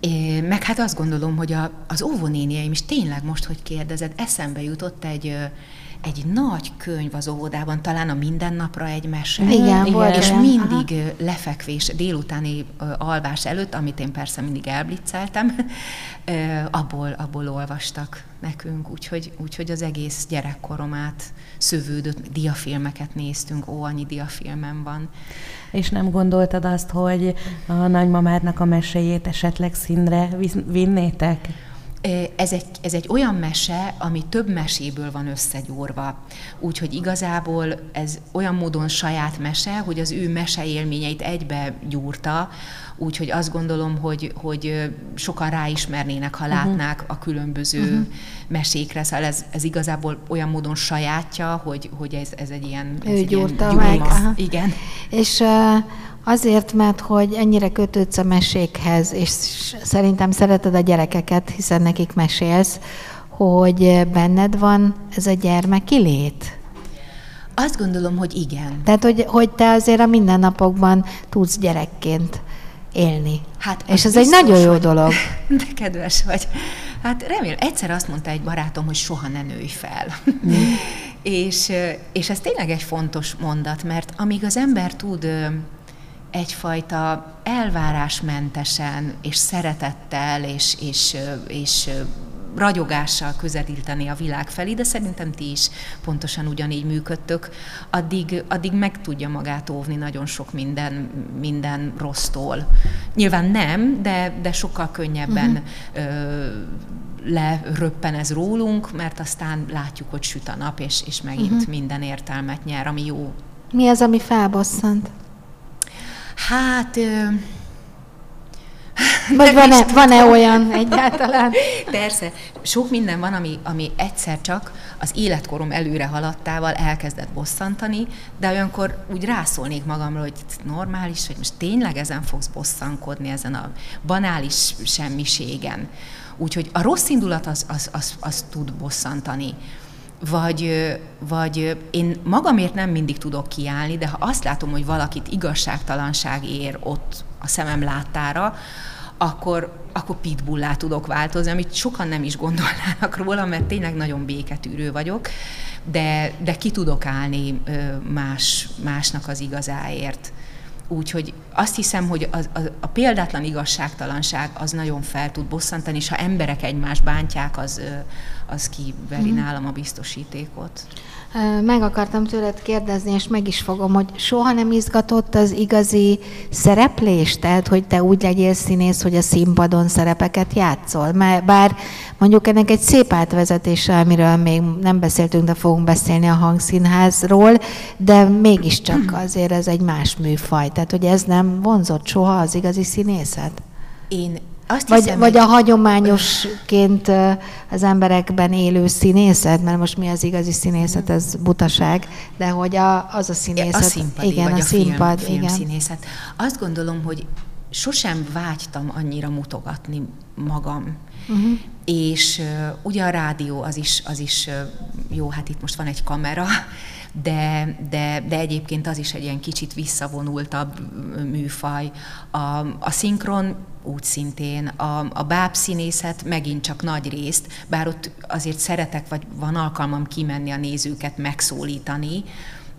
Speaker 3: É, meg hát azt gondolom, hogy a, az óvónéniaim is tényleg most, hogy kérdezed, eszembe jutott egy, egy nagy könyv az óvodában, talán a mindennapra egy mese.
Speaker 2: Igen, Igen.
Speaker 3: És olyan. mindig Aha. lefekvés, délutáni alvás előtt, amit én persze mindig elblitzeltem, [LAUGHS] abból, abból olvastak nekünk, úgyhogy, úgyhogy az egész gyerekkoromát szövődött, diafilmeket néztünk, ó, annyi diafilmem van.
Speaker 4: És nem gondoltad azt, hogy a nagymamádnak a meséjét esetleg színre vinnétek?
Speaker 3: Ez egy, ez egy olyan mese, ami több meséből van összegyúrva. Úgyhogy igazából ez olyan módon saját mese, hogy az ő meseélményeit egybe gyúrta, úgyhogy azt gondolom, hogy, hogy sokan ráismernének, ha uh-huh. látnák a különböző uh-huh. mesékre. Szóval ez, ez igazából olyan módon sajátja, hogy, hogy ez, ez egy ilyen...
Speaker 2: Ez ő
Speaker 3: egy
Speaker 2: gyúrta ilyen meg.
Speaker 3: Igen.
Speaker 2: És uh, Azért, mert hogy ennyire kötődsz a mesékhez, és szerintem szereted a gyerekeket, hiszen nekik mesélsz, hogy benned van ez a gyermeki lét?
Speaker 3: Azt gondolom, hogy igen.
Speaker 2: Tehát, hogy, hogy te azért a mindennapokban tudsz gyerekként élni. Hát, és ez egy nagyon jó dolog. [LAUGHS]
Speaker 3: De kedves vagy. Hát remélem, egyszer azt mondta egy barátom, hogy soha ne nőj fel. Mm. [LAUGHS] és, és ez tényleg egy fontos mondat, mert amíg az ember tud egyfajta elvárásmentesen és szeretettel és, és, és ragyogással közelíteni a világ felé, de szerintem ti is pontosan ugyanígy működtök, addig, addig meg tudja magát óvni nagyon sok minden, minden rossztól. Nyilván nem, de, de sokkal könnyebben uh-huh. ö, leröppen ez rólunk, mert aztán látjuk, hogy süt a nap, és, és megint uh-huh. minden értelmet nyer, ami jó.
Speaker 2: Mi az, ami felbosszant?
Speaker 3: Hát... Ö...
Speaker 2: Vagy van-e, van-e olyan egyáltalán?
Speaker 3: Persze, sok minden van, ami, ami egyszer csak az életkorom előre haladtával elkezdett bosszantani, de olyankor úgy rászólnék magamra, hogy normális, hogy most tényleg ezen fogsz bosszankodni, ezen a banális semmiségen. Úgyhogy a rossz indulat az, az, az, az tud bosszantani vagy, vagy én magamért nem mindig tudok kiállni, de ha azt látom, hogy valakit igazságtalanság ér ott a szemem láttára, akkor, akkor pitbullá tudok változni, amit sokan nem is gondolnának róla, mert tényleg nagyon béketűrő vagyok, de, de ki tudok állni más, másnak az igazáért. Úgyhogy azt hiszem, hogy a, a, a példátlan igazságtalanság az nagyon fel tud bosszantani, és ha emberek egymást bántják, az, az kiveri mm. nálam a biztosítékot.
Speaker 2: Meg akartam tőled kérdezni, és meg is fogom, hogy soha nem izgatott az igazi szereplés? Tehát, hogy te úgy legyél színész, hogy a színpadon szerepeket játszol? Mert bár mondjuk ennek egy szép átvezetése, amiről még nem beszéltünk, de fogunk beszélni a hangszínházról, de mégiscsak [CLEARS THROAT] azért ez egy más műfaj. Tehát, hogy ez nem vonzott soha az igazi színészet?
Speaker 3: Én azt
Speaker 2: vagy,
Speaker 3: hiszem,
Speaker 2: vagy a hagyományosként az emberekben élő színészet, mert most mi az igazi színészet, ez butaság, de hogy a, az a színészet.
Speaker 3: A színpad,
Speaker 2: igen,
Speaker 3: vagy
Speaker 2: a,
Speaker 3: a
Speaker 2: színpad,
Speaker 3: film,
Speaker 2: igen.
Speaker 3: színészet. Azt gondolom, hogy sosem vágytam annyira mutogatni magam. Uh-huh. És uh, ugye a rádió az is, az is uh, jó, hát itt most van egy kamera, [LAUGHS] de, de, de egyébként az is egy ilyen kicsit visszavonultabb műfaj. A, a szinkron úgy szintén, a, a bábszínészet megint csak nagy részt, bár ott azért szeretek, vagy van alkalmam kimenni a nézőket, megszólítani,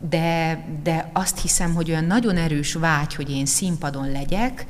Speaker 3: de, de azt hiszem, hogy olyan nagyon erős vágy, hogy én színpadon legyek,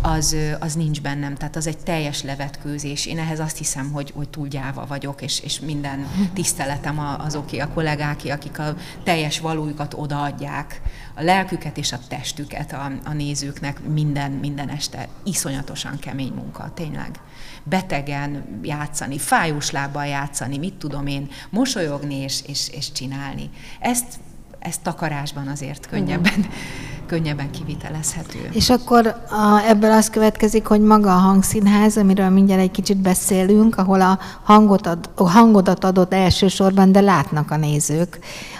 Speaker 3: az, az nincs bennem, tehát az egy teljes levetkőzés. Én ehhez azt hiszem, hogy, hogy túl gyáva vagyok, és, és minden tiszteletem azoké a kollégáké, akik a teljes valójukat odaadják, a lelküket és a testüket a, a nézőknek minden, minden este. Iszonyatosan kemény munka, tényleg. Betegen játszani, fájós lábbal játszani, mit tudom én, mosolyogni és, és, és csinálni. Ezt, ezt takarásban azért könnyebben [LAUGHS] könnyebben kivitelezhető.
Speaker 2: És akkor a, ebből az következik, hogy maga a hangszínház, amiről mindjárt egy kicsit beszélünk, ahol a, hangot ad, a hangodat adott elsősorban, de látnak a nézők.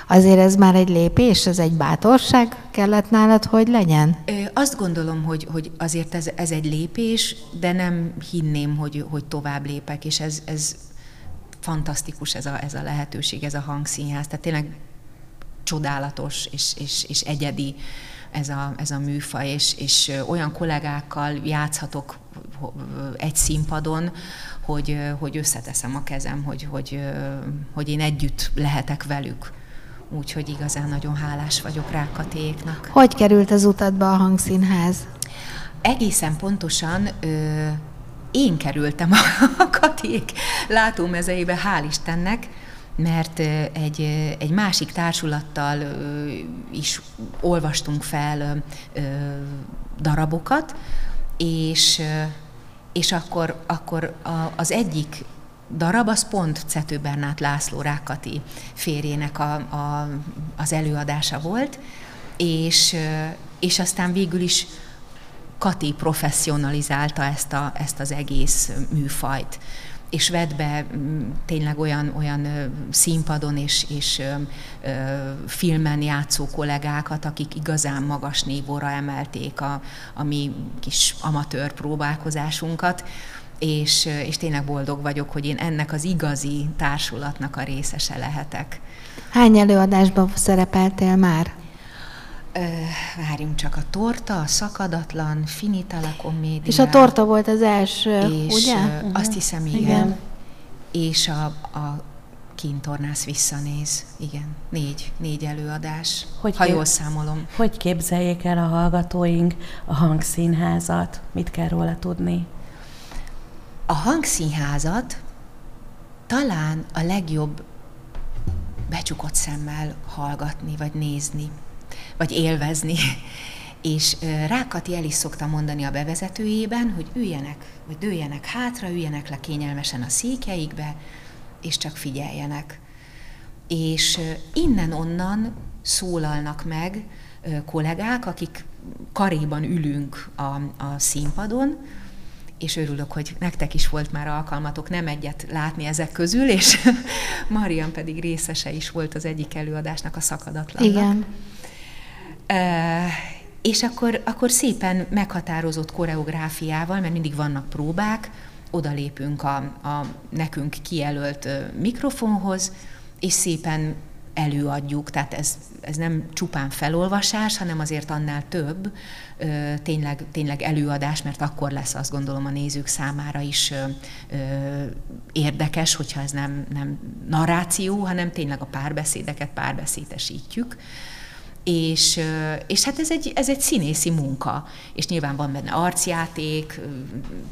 Speaker 2: Azért ez már egy lépés, ez egy bátorság kellett nálad, hogy legyen?
Speaker 3: Ö, azt gondolom, hogy, hogy azért ez, ez egy lépés, de nem hinném, hogy, hogy tovább lépek, és ez, ez fantasztikus ez a, ez a lehetőség, ez a hangszínház. Tehát tényleg csodálatos és, és, és egyedi ez a, ez a műfaj, és, és olyan kollégákkal játszhatok egy színpadon, hogy, hogy összeteszem a kezem, hogy, hogy, hogy én együtt lehetek velük. Úgyhogy igazán nagyon hálás vagyok Rákatéknak.
Speaker 2: Hogy került az utadba a hangszínház?
Speaker 3: Egészen pontosan ö, én kerültem a [LAUGHS] Katék látómezeibe, hál' Istennek, mert egy, egy másik társulattal is olvastunk fel darabokat, és, és akkor, akkor az egyik darab az pont Cető Bernát László Rákati férjének a, a, az előadása volt, és, és aztán végül is Kati professzionalizálta ezt, a, ezt az egész műfajt és vett be mm, tényleg olyan, olyan színpadon és, és filmen játszó kollégákat, akik igazán magas nívóra emelték a, a mi kis amatőr próbálkozásunkat, és, és tényleg boldog vagyok, hogy én ennek az igazi társulatnak a részese lehetek.
Speaker 2: Hány előadásban szerepeltél már?
Speaker 3: Várjunk csak, a torta, a szakadatlan, finitala komédia.
Speaker 2: És a torta volt az első,
Speaker 3: és
Speaker 2: ugye?
Speaker 3: Azt hiszem, igen. igen. És a, a kintornász visszanéz. Igen, négy, négy előadás, hogy ha kép... jól számolom.
Speaker 4: Hogy képzeljék el a hallgatóink a hangszínházat? Mit kell róla tudni?
Speaker 3: A hangszínházat talán a legjobb becsukott szemmel hallgatni, vagy nézni vagy élvezni. És Rákati el is szokta mondani a bevezetőjében, hogy üljenek, vagy dőljenek hátra, üljenek le kényelmesen a székeikbe, és csak figyeljenek. És innen-onnan szólalnak meg kollégák, akik karéban ülünk a, a színpadon, és örülök, hogy nektek is volt már alkalmatok nem egyet látni ezek közül, és [LAUGHS] Marian pedig részese is volt az egyik előadásnak, a szakadatlannak.
Speaker 2: Igen.
Speaker 3: És akkor, akkor szépen meghatározott koreográfiával, mert mindig vannak próbák, odalépünk a, a nekünk kijelölt mikrofonhoz, és szépen előadjuk, tehát ez, ez nem csupán felolvasás, hanem azért annál több, tényleg, tényleg előadás, mert akkor lesz azt gondolom a nézők számára is érdekes, hogyha ez nem, nem narráció, hanem tényleg a párbeszédeket párbeszédesítjük és, és hát ez egy, ez egy színészi munka, és nyilván van benne arcjáték,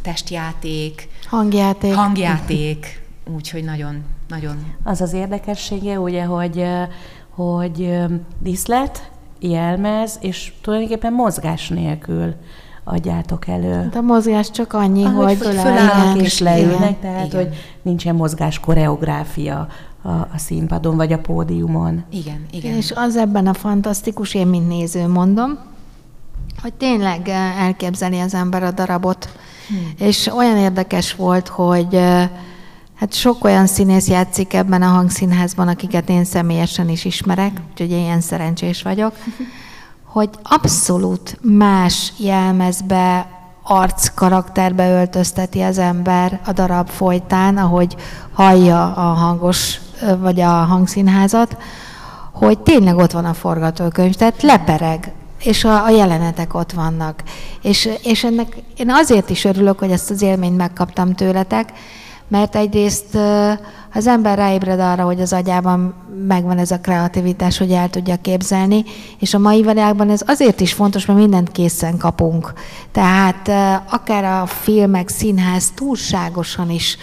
Speaker 3: testjáték,
Speaker 2: hangjáték,
Speaker 3: hangjáték úgyhogy nagyon, nagyon...
Speaker 4: Az az érdekessége, ugye, hogy, hogy diszlet, jelmez, és tulajdonképpen mozgás nélkül adjátok elő.
Speaker 2: De a mozgás csak annyi,
Speaker 4: Ahogy
Speaker 2: hogy
Speaker 4: fölállnak és leülnek,
Speaker 2: igen.
Speaker 4: tehát
Speaker 3: Igen.
Speaker 4: hogy nincsen mozgás koreográfia a, a színpadon vagy a pódiumon.
Speaker 3: Igen, igen.
Speaker 2: És az ebben a fantasztikus, én mint néző mondom, hogy tényleg eh, elképzeli az ember a darabot. Hmm. És olyan érdekes volt, hogy eh, hát sok olyan színész játszik ebben a hangszínházban, akiket én személyesen is ismerek, úgyhogy én ilyen szerencsés vagyok, [LAUGHS] hogy abszolút más jelmezbe, arc karakterbe öltözteti az ember a darab folytán, ahogy hallja a hangos vagy a hangszínházat, hogy tényleg ott van a forgatókönyv, tehát lepereg, és a, a jelenetek ott vannak. És, és ennek én azért is örülök, hogy ezt az élményt megkaptam tőletek, mert egyrészt az ember ráébred arra, hogy az agyában megvan ez a kreativitás, hogy el tudja képzelni, és a mai világban ez azért is fontos, mert mindent készen kapunk. Tehát akár a filmek, színház túlságosan is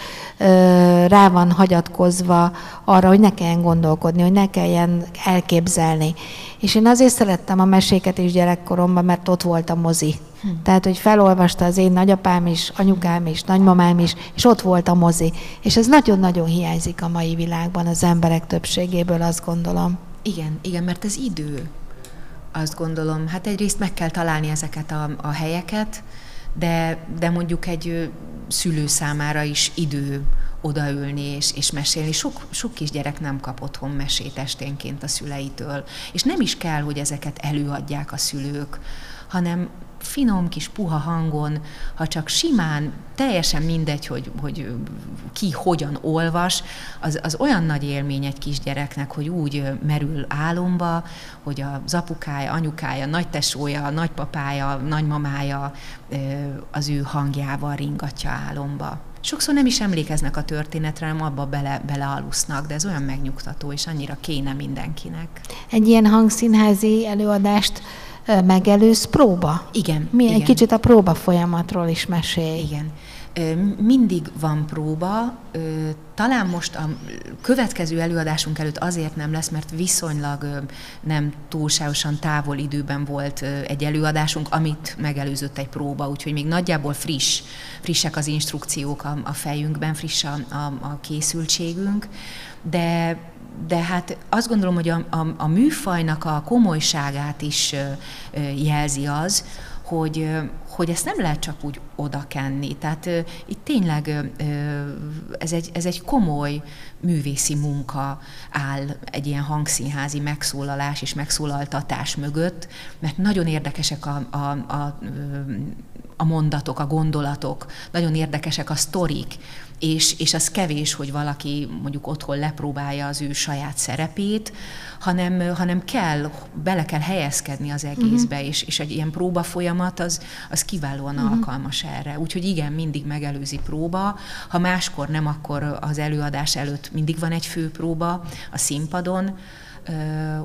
Speaker 2: rá van hagyatkozva arra, hogy ne kelljen gondolkodni, hogy ne kelljen elképzelni. És én azért szerettem a meséket is gyerekkoromban, mert ott volt a mozi. Hm. Tehát, hogy felolvasta az én nagyapám is, anyukám is, nagymamám is, és ott volt a mozi. És ez nagyon-nagyon hiányzik a mai világban az emberek többségéből, azt gondolom.
Speaker 3: Igen, igen, mert ez idő. Azt gondolom, hát egyrészt meg kell találni ezeket a, a helyeket, de, de mondjuk egy szülő számára is idő odaülni és, és mesélni. Sok, sok kisgyerek nem kap otthon mesét esténként a szüleitől, és nem is kell, hogy ezeket előadják a szülők, hanem finom kis puha hangon, ha csak simán, teljesen mindegy, hogy, hogy ki hogyan olvas, az, az olyan nagy élmény egy kisgyereknek, hogy úgy merül álomba, hogy az apukája, anyukája, nagytesója, nagypapája, nagymamája az ő hangjával ringatja álomba. Sokszor nem is emlékeznek a történetre, hanem abba bele, belealusznak, de ez olyan megnyugtató, és annyira kéne mindenkinek.
Speaker 2: Egy ilyen hangszínházi előadást megelőz próba?
Speaker 3: Igen.
Speaker 2: Mi
Speaker 3: igen.
Speaker 2: egy kicsit a próba folyamatról is mesélj.
Speaker 3: Igen. Mindig van próba, talán most a következő előadásunk előtt azért nem lesz, mert viszonylag nem túlságosan távol időben volt egy előadásunk, amit megelőzött egy próba, úgyhogy még nagyjából friss, frissek az instrukciók a, a fejünkben, friss a, a, a készültségünk, de de hát azt gondolom, hogy a, a, a műfajnak a komolyságát is jelzi az, hogy, hogy ezt nem lehet csak úgy odakenni. Tehát itt tényleg ez, egy, ez egy komoly művészi munka áll egy ilyen hangszínházi megszólalás és megszólaltatás mögött, mert nagyon érdekesek a, a, a, a mondatok, a gondolatok, nagyon érdekesek a sztorik, és, és az kevés, hogy valaki mondjuk otthon lepróbálja az ő saját szerepét, hanem, hanem kell, bele kell helyezkedni az egészbe, uh-huh. és, és egy ilyen próba folyamat az, az kiválóan uh-huh. alkalmas erre. Úgyhogy igen, mindig megelőzi próba. Ha máskor nem, akkor az előadás előtt mindig van egy fő próba a színpadon,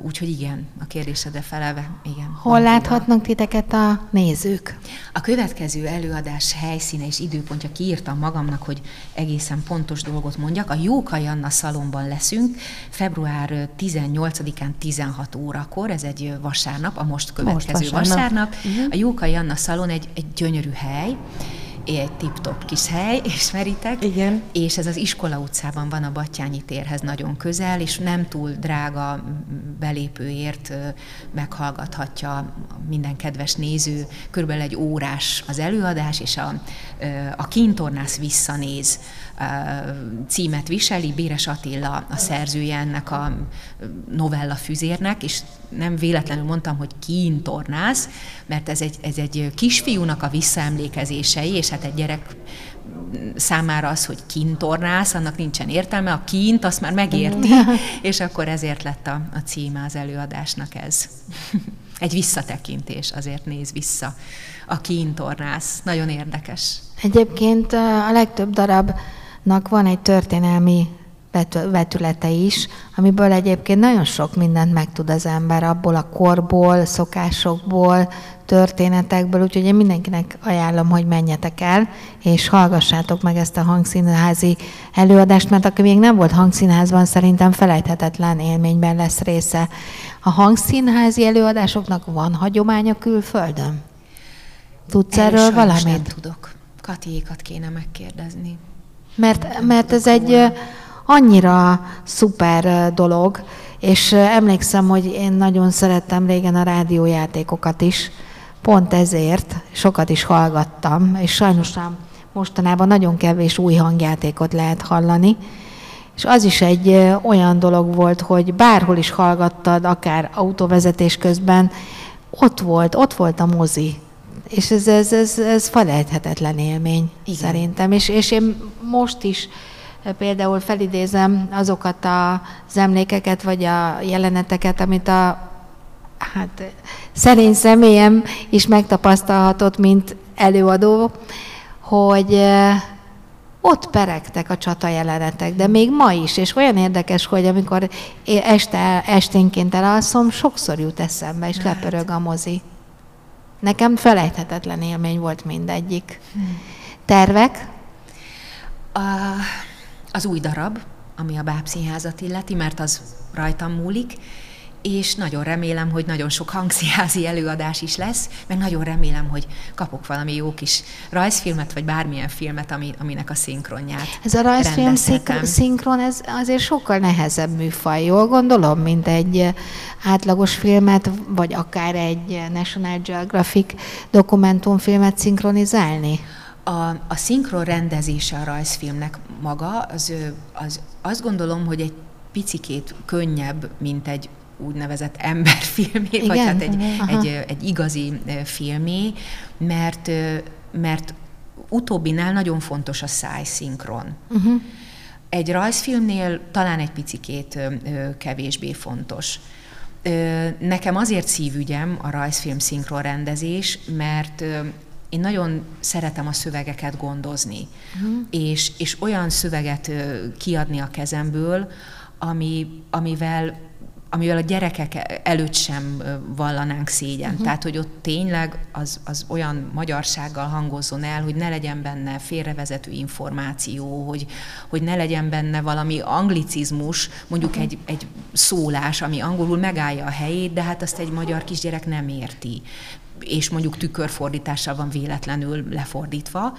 Speaker 3: Úgyhogy igen, a kérdésedre felelve, igen.
Speaker 2: Hol láthatnak titeket a nézők?
Speaker 3: A következő előadás helyszíne és időpontja kiírtam magamnak, hogy egészen pontos dolgot mondjak. A Jókai Anna szalomban leszünk február 18-án 16 órakor, ez egy vasárnap, a most következő most vasárnap. vasárnap. Uh-huh. A Jókai Anna szalon egy, egy gyönyörű hely, egy tip-top kis hely, [LAUGHS] ismeritek.
Speaker 4: Igen.
Speaker 3: És ez az Iskola utcában van a Battyányi térhez nagyon közel, és nem túl drága belépőért meghallgathatja minden kedves néző. Körülbelül egy órás az előadás, és a, a kintornász visszanéz címet viseli, Béres Attila a szerzője ennek a novella füzérnek, és nem véletlenül mondtam, hogy kintornász, mert ez egy, ez egy kisfiúnak a visszaemlékezései, és hát egy gyerek számára az, hogy kintornász, annak nincsen értelme, a kint azt már megérti, [LAUGHS] és akkor ezért lett a, a címe az előadásnak ez. [LAUGHS] Egy visszatekintés, azért néz vissza. A kintornász. Nagyon érdekes.
Speaker 2: Egyébként a legtöbb darabnak van egy történelmi vetülete is, amiből egyébként nagyon sok mindent megtud az ember, abból a korból, szokásokból, történetekből, úgyhogy én mindenkinek ajánlom, hogy menjetek el, és hallgassátok meg ezt a hangszínházi előadást, mert aki még nem volt hangszínházban, szerintem felejthetetlen élményben lesz része. A hangszínházi előadásoknak van hagyománya külföldön? Tudsz erről, erről valamit? nem
Speaker 3: tudok. Katiékat kéne megkérdezni.
Speaker 2: Mert, mert ez egy annyira szuper dolog, és emlékszem, hogy én nagyon szerettem régen a rádiójátékokat is, pont ezért sokat is hallgattam, és sajnos mostanában nagyon kevés új hangjátékot lehet hallani, és az is egy olyan dolog volt, hogy bárhol is hallgattad, akár autóvezetés közben, ott volt, ott volt a mozi. És ez, ez, ez, ez felejthetetlen élmény Igen. szerintem. És, és én most is például felidézem azokat az emlékeket, vagy a jeleneteket, amit a hát szerény személyem is megtapasztalhatott, mint előadó, hogy ott peregtek a csata jelenetek, de még ma is, és olyan érdekes, hogy amikor este, esténként elalszom, sokszor jut eszembe, és lepörög a mozi. Nekem felejthetetlen élmény volt mindegyik. Hmm. Tervek?
Speaker 3: A, az új darab, ami a bábszínházat illeti, mert az rajtam múlik, és nagyon remélem, hogy nagyon sok hangszínházi előadás is lesz, mert nagyon remélem, hogy kapok valami jó kis rajzfilmet, vagy bármilyen filmet, ami, aminek a szinkronját
Speaker 2: Ez a rajzfilm szinkron, ez azért sokkal nehezebb műfaj, jól gondolom, mint egy átlagos filmet, vagy akár egy National Geographic dokumentumfilmet szinkronizálni?
Speaker 3: A, a szinkron rendezése a rajzfilmnek maga, az, az azt gondolom, hogy egy picikét könnyebb, mint egy úgynevezett emberfilmé, Igen? vagy hát egy, egy, egy igazi filmé, mert, mert utóbbinál nagyon fontos a szájszinkron. Uh-huh. Egy rajzfilmnél talán egy picikét kevésbé fontos. Nekem azért szívügyem a rajzfilm szinkronrendezés, mert én nagyon szeretem a szövegeket gondozni, uh-huh. és, és olyan szöveget kiadni a kezemből, ami, amivel amivel a gyerekek előtt sem vallanánk szégyen. Uh-huh. Tehát, hogy ott tényleg az, az olyan magyarsággal hangozzon el, hogy ne legyen benne félrevezető információ, hogy, hogy ne legyen benne valami anglicizmus, mondjuk uh-huh. egy, egy szólás, ami angolul megállja a helyét, de hát azt egy magyar kisgyerek nem érti és mondjuk tükörfordítással van véletlenül lefordítva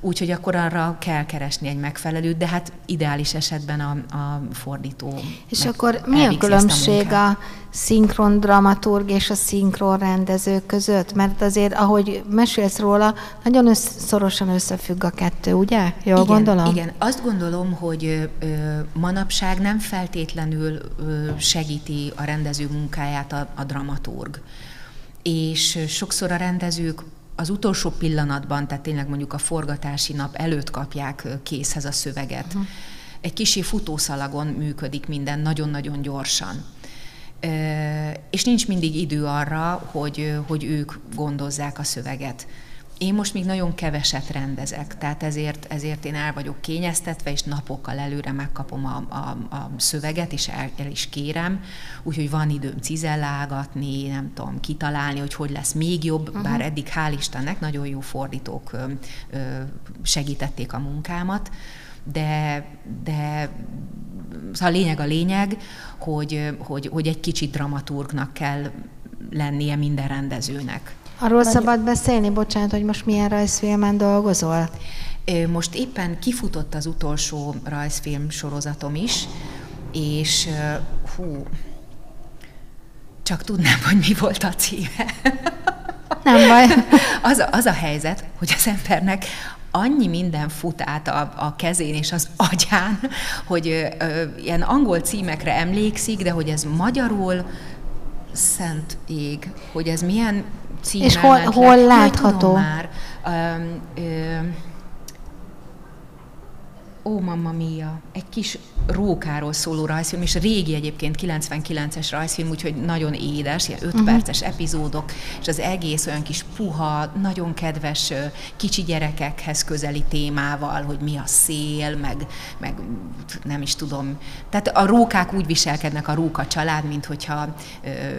Speaker 3: úgyhogy akkor arra kell keresni egy megfelelőt, de hát ideális esetben a, a fordító.
Speaker 2: És akkor mi a különbség a, a szinkron dramaturg és a szinkron rendező között? Mert azért, ahogy mesélsz róla, nagyon össz, szorosan összefügg a kettő, ugye? Jól
Speaker 3: igen,
Speaker 2: gondolom?
Speaker 3: Igen, azt gondolom, hogy ö, manapság nem feltétlenül ö, segíti a rendező munkáját a, a dramaturg. És sokszor a rendezők az utolsó pillanatban, tehát tényleg mondjuk a forgatási nap előtt kapják készhez a szöveget. Uh-huh. Egy kicsi futószalagon működik minden, nagyon-nagyon gyorsan. És nincs mindig idő arra, hogy, hogy ők gondozzák a szöveget. Én most még nagyon keveset rendezek, tehát ezért, ezért én el vagyok kényeztetve, és napokkal előre megkapom a, a, a szöveget, és el, el is kérem, úgyhogy van időm cizellálgatni, nem tudom, kitalálni, hogy hogy lesz még jobb, uh-huh. bár eddig hál' Istennek nagyon jó fordítók ö, ö, segítették a munkámat, de, de szóval a lényeg a lényeg, hogy, hogy, hogy egy kicsit dramaturgnak kell lennie minden rendezőnek.
Speaker 2: Arról Nagy... szabad beszélni, bocsánat, hogy most milyen rajzfilmen dolgozol?
Speaker 3: Most éppen kifutott az utolsó rajzfilm sorozatom is, és hú, csak tudnám, hogy mi volt a címe.
Speaker 2: Nem baj. [LAUGHS]
Speaker 3: Az a, az a helyzet, hogy az embernek annyi minden fut át a, a kezén és az agyán, hogy ö, ilyen angol címekre emlékszik, de hogy ez magyarul szent ég, hogy ez milyen címmel
Speaker 2: És hol, hol látható? Már.
Speaker 3: Um, um, ó, mamma mia, egy kis rókáról szóló rajzfilm, és régi egyébként 99-es rajzfilm, úgyhogy nagyon édes, ilyen 5 uh-huh. Mhm. perces epizódok, és az egész olyan kis puha, nagyon kedves kicsi gyerekekhez közeli témával, hogy mi a szél, meg, meg nem is tudom. Tehát a rókák úgy viselkednek a róka család, mint hogyha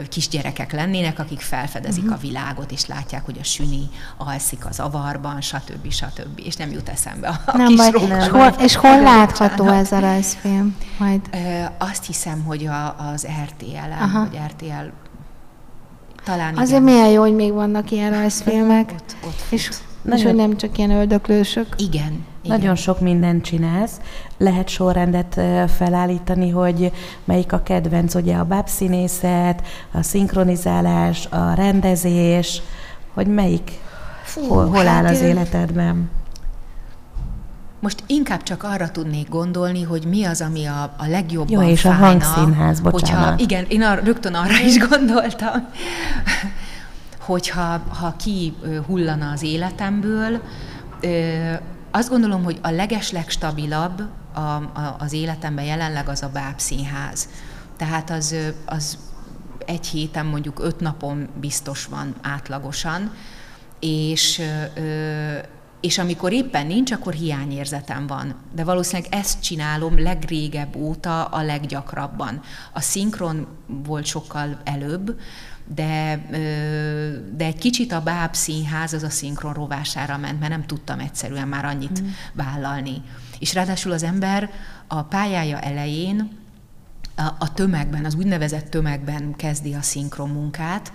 Speaker 3: kisgyerekek lennének, akik felfedezik uh-huh. a világot, és látják, hogy a süni alszik az avarban, stb. stb. És nem jut eszembe a,
Speaker 2: nem
Speaker 3: kis
Speaker 2: baj, róka. Hol, és hol látható ez a rajzfilm? Majd?
Speaker 3: Azt hiszem, hogy a, az RTL-en, vagy RTL talán
Speaker 2: Azért igen. milyen jó, hogy még vannak ilyen rajzfilmek.
Speaker 3: Ott, ott
Speaker 2: és, és hogy nem csak ilyen öldöklősök.
Speaker 3: Igen.
Speaker 4: Igen. Nagyon sok mindent csinálsz. Lehet sorrendet felállítani, hogy melyik a kedvenc, ugye a bábszínészet, a szinkronizálás, a rendezés, hogy melyik, Fú, hol, hol hát áll az életedben?
Speaker 3: Most inkább csak arra tudnék gondolni, hogy mi az, ami a, a legjobban
Speaker 4: Jó, és
Speaker 3: fájna,
Speaker 4: a hangszínház, bocsánat.
Speaker 3: Hogyha, igen, én arra, rögtön arra is gondoltam, hogyha ha ki hullana az életemből, azt gondolom, hogy a legeslegstabilabb a, a, az életemben jelenleg az a bábszínház. Tehát az, az egy héten, mondjuk öt napon biztos van átlagosan, és és amikor éppen nincs, akkor hiányérzetem van. De valószínűleg ezt csinálom legrégebb óta a leggyakrabban. A szinkron volt sokkal előbb, de, de egy kicsit a báb színház az a szinkron rovására ment, mert nem tudtam egyszerűen már annyit mm. vállalni. És ráadásul az ember a pályája elején a, a tömegben, az úgynevezett tömegben kezdi a szinkron munkát,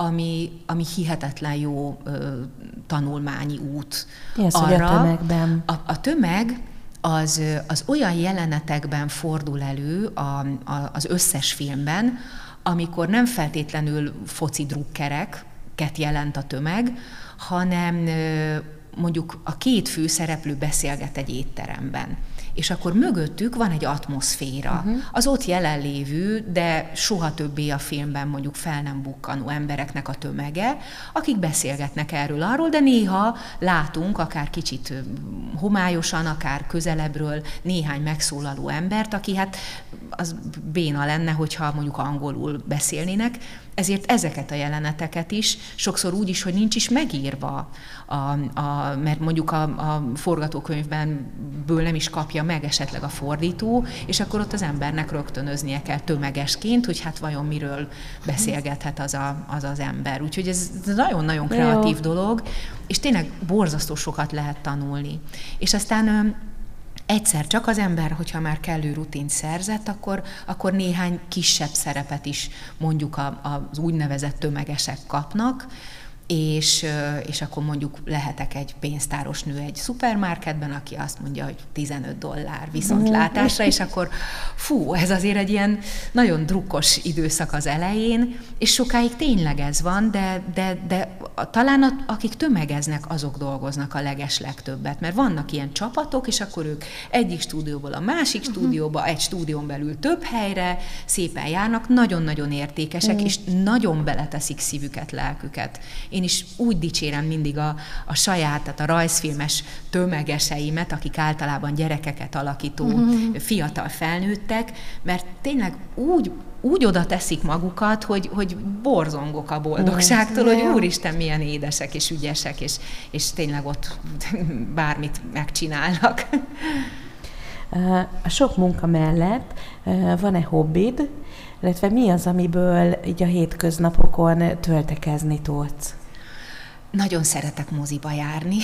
Speaker 3: ami, ami hihetetlen jó ö, tanulmányi út.
Speaker 4: Mi az, arra, a tömegben?
Speaker 3: A, a tömeg az, az olyan jelenetekben fordul elő a, a, az összes filmben, amikor nem feltétlenül foci drukkereket jelent a tömeg, hanem mondjuk a két főszereplő beszélget egy étteremben és akkor mögöttük van egy atmoszféra. Uh-huh. Az ott jelenlévő, de soha többé a filmben mondjuk fel nem bukkanó embereknek a tömege, akik beszélgetnek erről arról, de néha látunk akár kicsit homályosan, akár közelebbről néhány megszólaló embert, aki hát az béna lenne, hogyha mondjuk angolul beszélnének, ezért ezeket a jeleneteket is sokszor úgy is, hogy nincs is megírva, a, a, mert mondjuk a, a forgatókönyvben ből nem is kapja meg esetleg a fordító, és akkor ott az embernek rögtönöznie kell tömegesként, hogy hát vajon miről beszélgethet az a, az, az ember. Úgyhogy ez nagyon-nagyon kreatív Jó. dolog, és tényleg borzasztó sokat lehet tanulni. És aztán egyszer csak az ember, hogyha már kellő rutint szerzett, akkor, akkor néhány kisebb szerepet is mondjuk a, az úgynevezett tömegesek kapnak, és, és akkor mondjuk lehetek egy pénztáros nő egy szupermarketben, aki azt mondja, hogy 15 dollár viszontlátásra, és akkor fú, ez azért egy ilyen nagyon drukkos időszak az elején, és sokáig tényleg ez van, de, de, de talán a, akik tömegeznek, azok dolgoznak a leges legtöbbet, mert vannak ilyen csapatok, és akkor ők egyik stúdióból a másik uh-huh. stúdióba, egy stúdión belül több helyre szépen járnak, nagyon-nagyon értékesek, uh-huh. és nagyon beleteszik szívüket, lelküket. Én én is úgy dicsérem mindig a, a saját, tehát a rajzfilmes tömegeseimet, akik általában gyerekeket alakító uh-huh. fiatal felnőttek, mert tényleg úgy úgy oda teszik magukat, hogy, hogy borzongok a boldogságtól, hogy úristen, milyen édesek és ügyesek, és, és tényleg ott [LAUGHS] bármit megcsinálnak.
Speaker 4: A sok munka mellett van-e hobbid, illetve mi az, amiből így a hétköznapokon töltekezni tudsz?
Speaker 3: Nagyon szeretek moziba járni.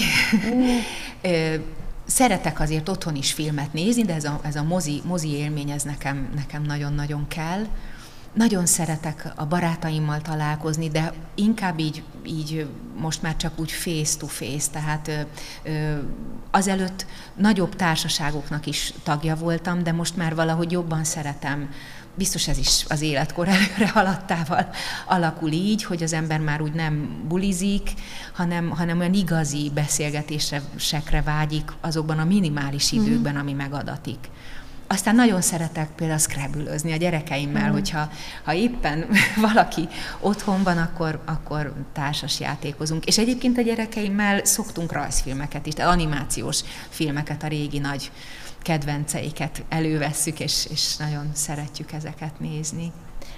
Speaker 3: Mm. [LAUGHS] Szeretek azért otthon is filmet nézni, de ez a, ez a mozi, mozi élmény, ez nekem, nekem nagyon-nagyon kell. Nagyon szeretek a barátaimmal találkozni, de inkább így, így most már csak úgy face to face, tehát ö, azelőtt nagyobb társaságoknak is tagja voltam, de most már valahogy jobban szeretem biztos ez is az életkor előre haladtával alakul így, hogy az ember már úgy nem bulizik, hanem, hanem olyan igazi beszélgetésekre vágyik azokban a minimális mhm. időkben, ami megadatik. Aztán nagyon szeretek például scrabble a gyerekeimmel, mm. hogyha ha éppen [LAUGHS] valaki otthon van, akkor, akkor társas játékozunk. És egyébként a gyerekeimmel szoktunk rajzfilmeket is, animációs filmeket a régi nagy kedvenceiket elővesszük, és, és nagyon szeretjük ezeket nézni.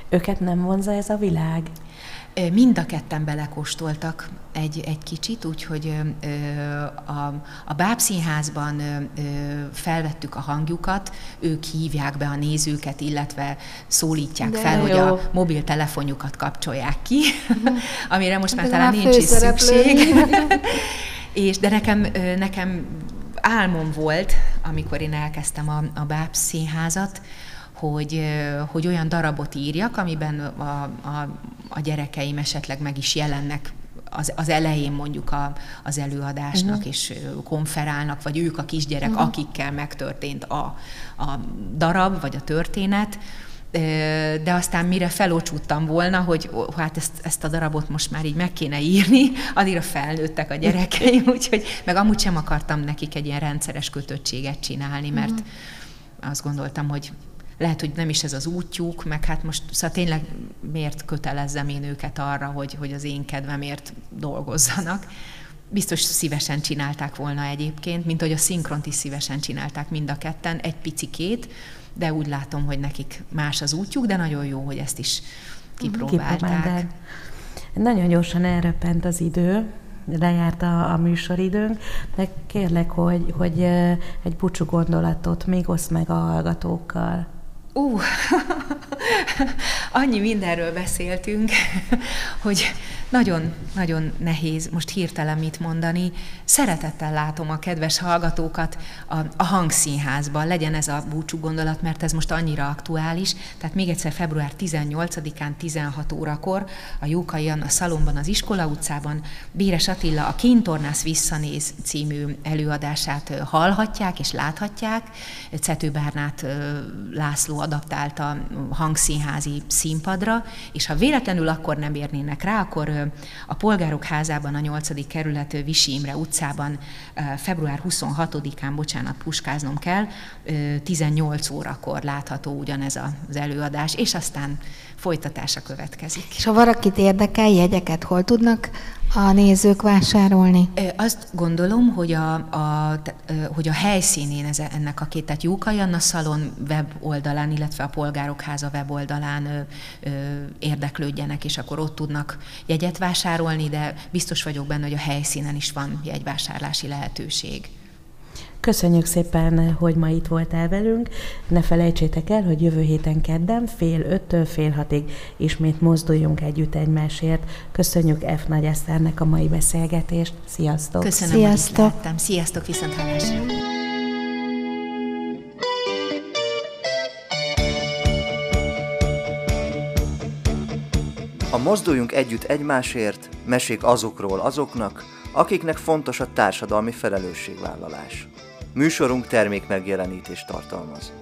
Speaker 4: Őket nem vonza ez a világ?
Speaker 3: Mind a ketten belekóstoltak egy, egy kicsit, úgyhogy a, a Bábszínházban felvettük a hangjukat, ők hívják be a nézőket, illetve szólítják De fel, jó. hogy a mobiltelefonjukat kapcsolják ki, [LAUGHS] amire most már De talán nincs is szükség. [LAUGHS] És, de nekem, nekem álmom volt, amikor én elkezdtem a, a Bábsz színházat, hogy, hogy olyan darabot írjak, amiben a, a, a gyerekeim esetleg meg is jelennek az, az elején mondjuk a, az előadásnak, uh-huh. és konferálnak, vagy ők a kisgyerek, uh-huh. akikkel megtörtént a, a darab, vagy a történet, de aztán mire felocsúttam volna, hogy hát ezt, ezt a darabot most már így meg kéne írni, addigra felnőttek a gyerekeim, [LAUGHS] úgyhogy meg amúgy sem akartam nekik egy ilyen rendszeres kötöttséget csinálni, mert uh-huh. azt gondoltam, hogy lehet, hogy nem is ez az útjuk, meg hát most szóval tényleg miért kötelezzem én őket arra, hogy, hogy az én kedvemért dolgozzanak. Biztos szívesen csinálták volna egyébként, mint hogy a szinkront is szívesen csinálták mind a ketten, egy picikét, de úgy látom, hogy nekik más az útjuk, de nagyon jó, hogy ezt is kipróbálták. kipróbálták.
Speaker 4: Nagyon gyorsan elrepent az idő, lejárt a, a műsoridőnk, de kérlek, hogy, hogy egy búcsú gondolatot még osz meg a hallgatókkal.
Speaker 3: Ú, uh, [LAUGHS] annyi mindenről beszéltünk, [LAUGHS] hogy nagyon-nagyon nehéz most hirtelen mit mondani. Szeretettel látom a kedves hallgatókat a, a hangszínházban, legyen ez a búcsú gondolat, mert ez most annyira aktuális. Tehát még egyszer február 18-án 16 órakor a Jókai a Szalomban, az Iskola utcában Béres Attila a Kintornász visszanéz című előadását hallhatják és láthatják. Cető Bárnát László adaptálta hangszínházi színpadra, és ha véletlenül akkor nem érnének rá, akkor a Polgárok házában, a 8. kerület Visi Imre utcában február 26-án, bocsánat, puskáznom kell, 18 órakor látható ugyanez az előadás, és aztán folytatása következik.
Speaker 2: És ha valakit érdekel, jegyeket hol tudnak a nézők vásárolni?
Speaker 3: Azt gondolom, hogy a, a, hogy a helyszínén ez, ennek a két, tehát Jókai Anna Szalon weboldalán, illetve a Polgárok Háza weboldalán ö, ö, érdeklődjenek, és akkor ott tudnak jegyet vásárolni, de biztos vagyok benne, hogy a helyszínen is van jegyvásárlási lehetőség.
Speaker 4: Köszönjük szépen, hogy ma itt voltál velünk. Ne felejtsétek el, hogy jövő héten kedden fél öttől fél hatig ismét mozduljunk együtt egymásért. Köszönjük F. Nagy Eszternek a mai beszélgetést. Sziasztok!
Speaker 3: Köszönöm, Sziasztok. hogy itt Sziasztok, viszont hallásra!
Speaker 1: A Mozduljunk Együtt Egymásért mesék azokról azoknak, akiknek fontos a társadalmi felelősségvállalás. Műsorunk termék megjelenítést tartalmaz.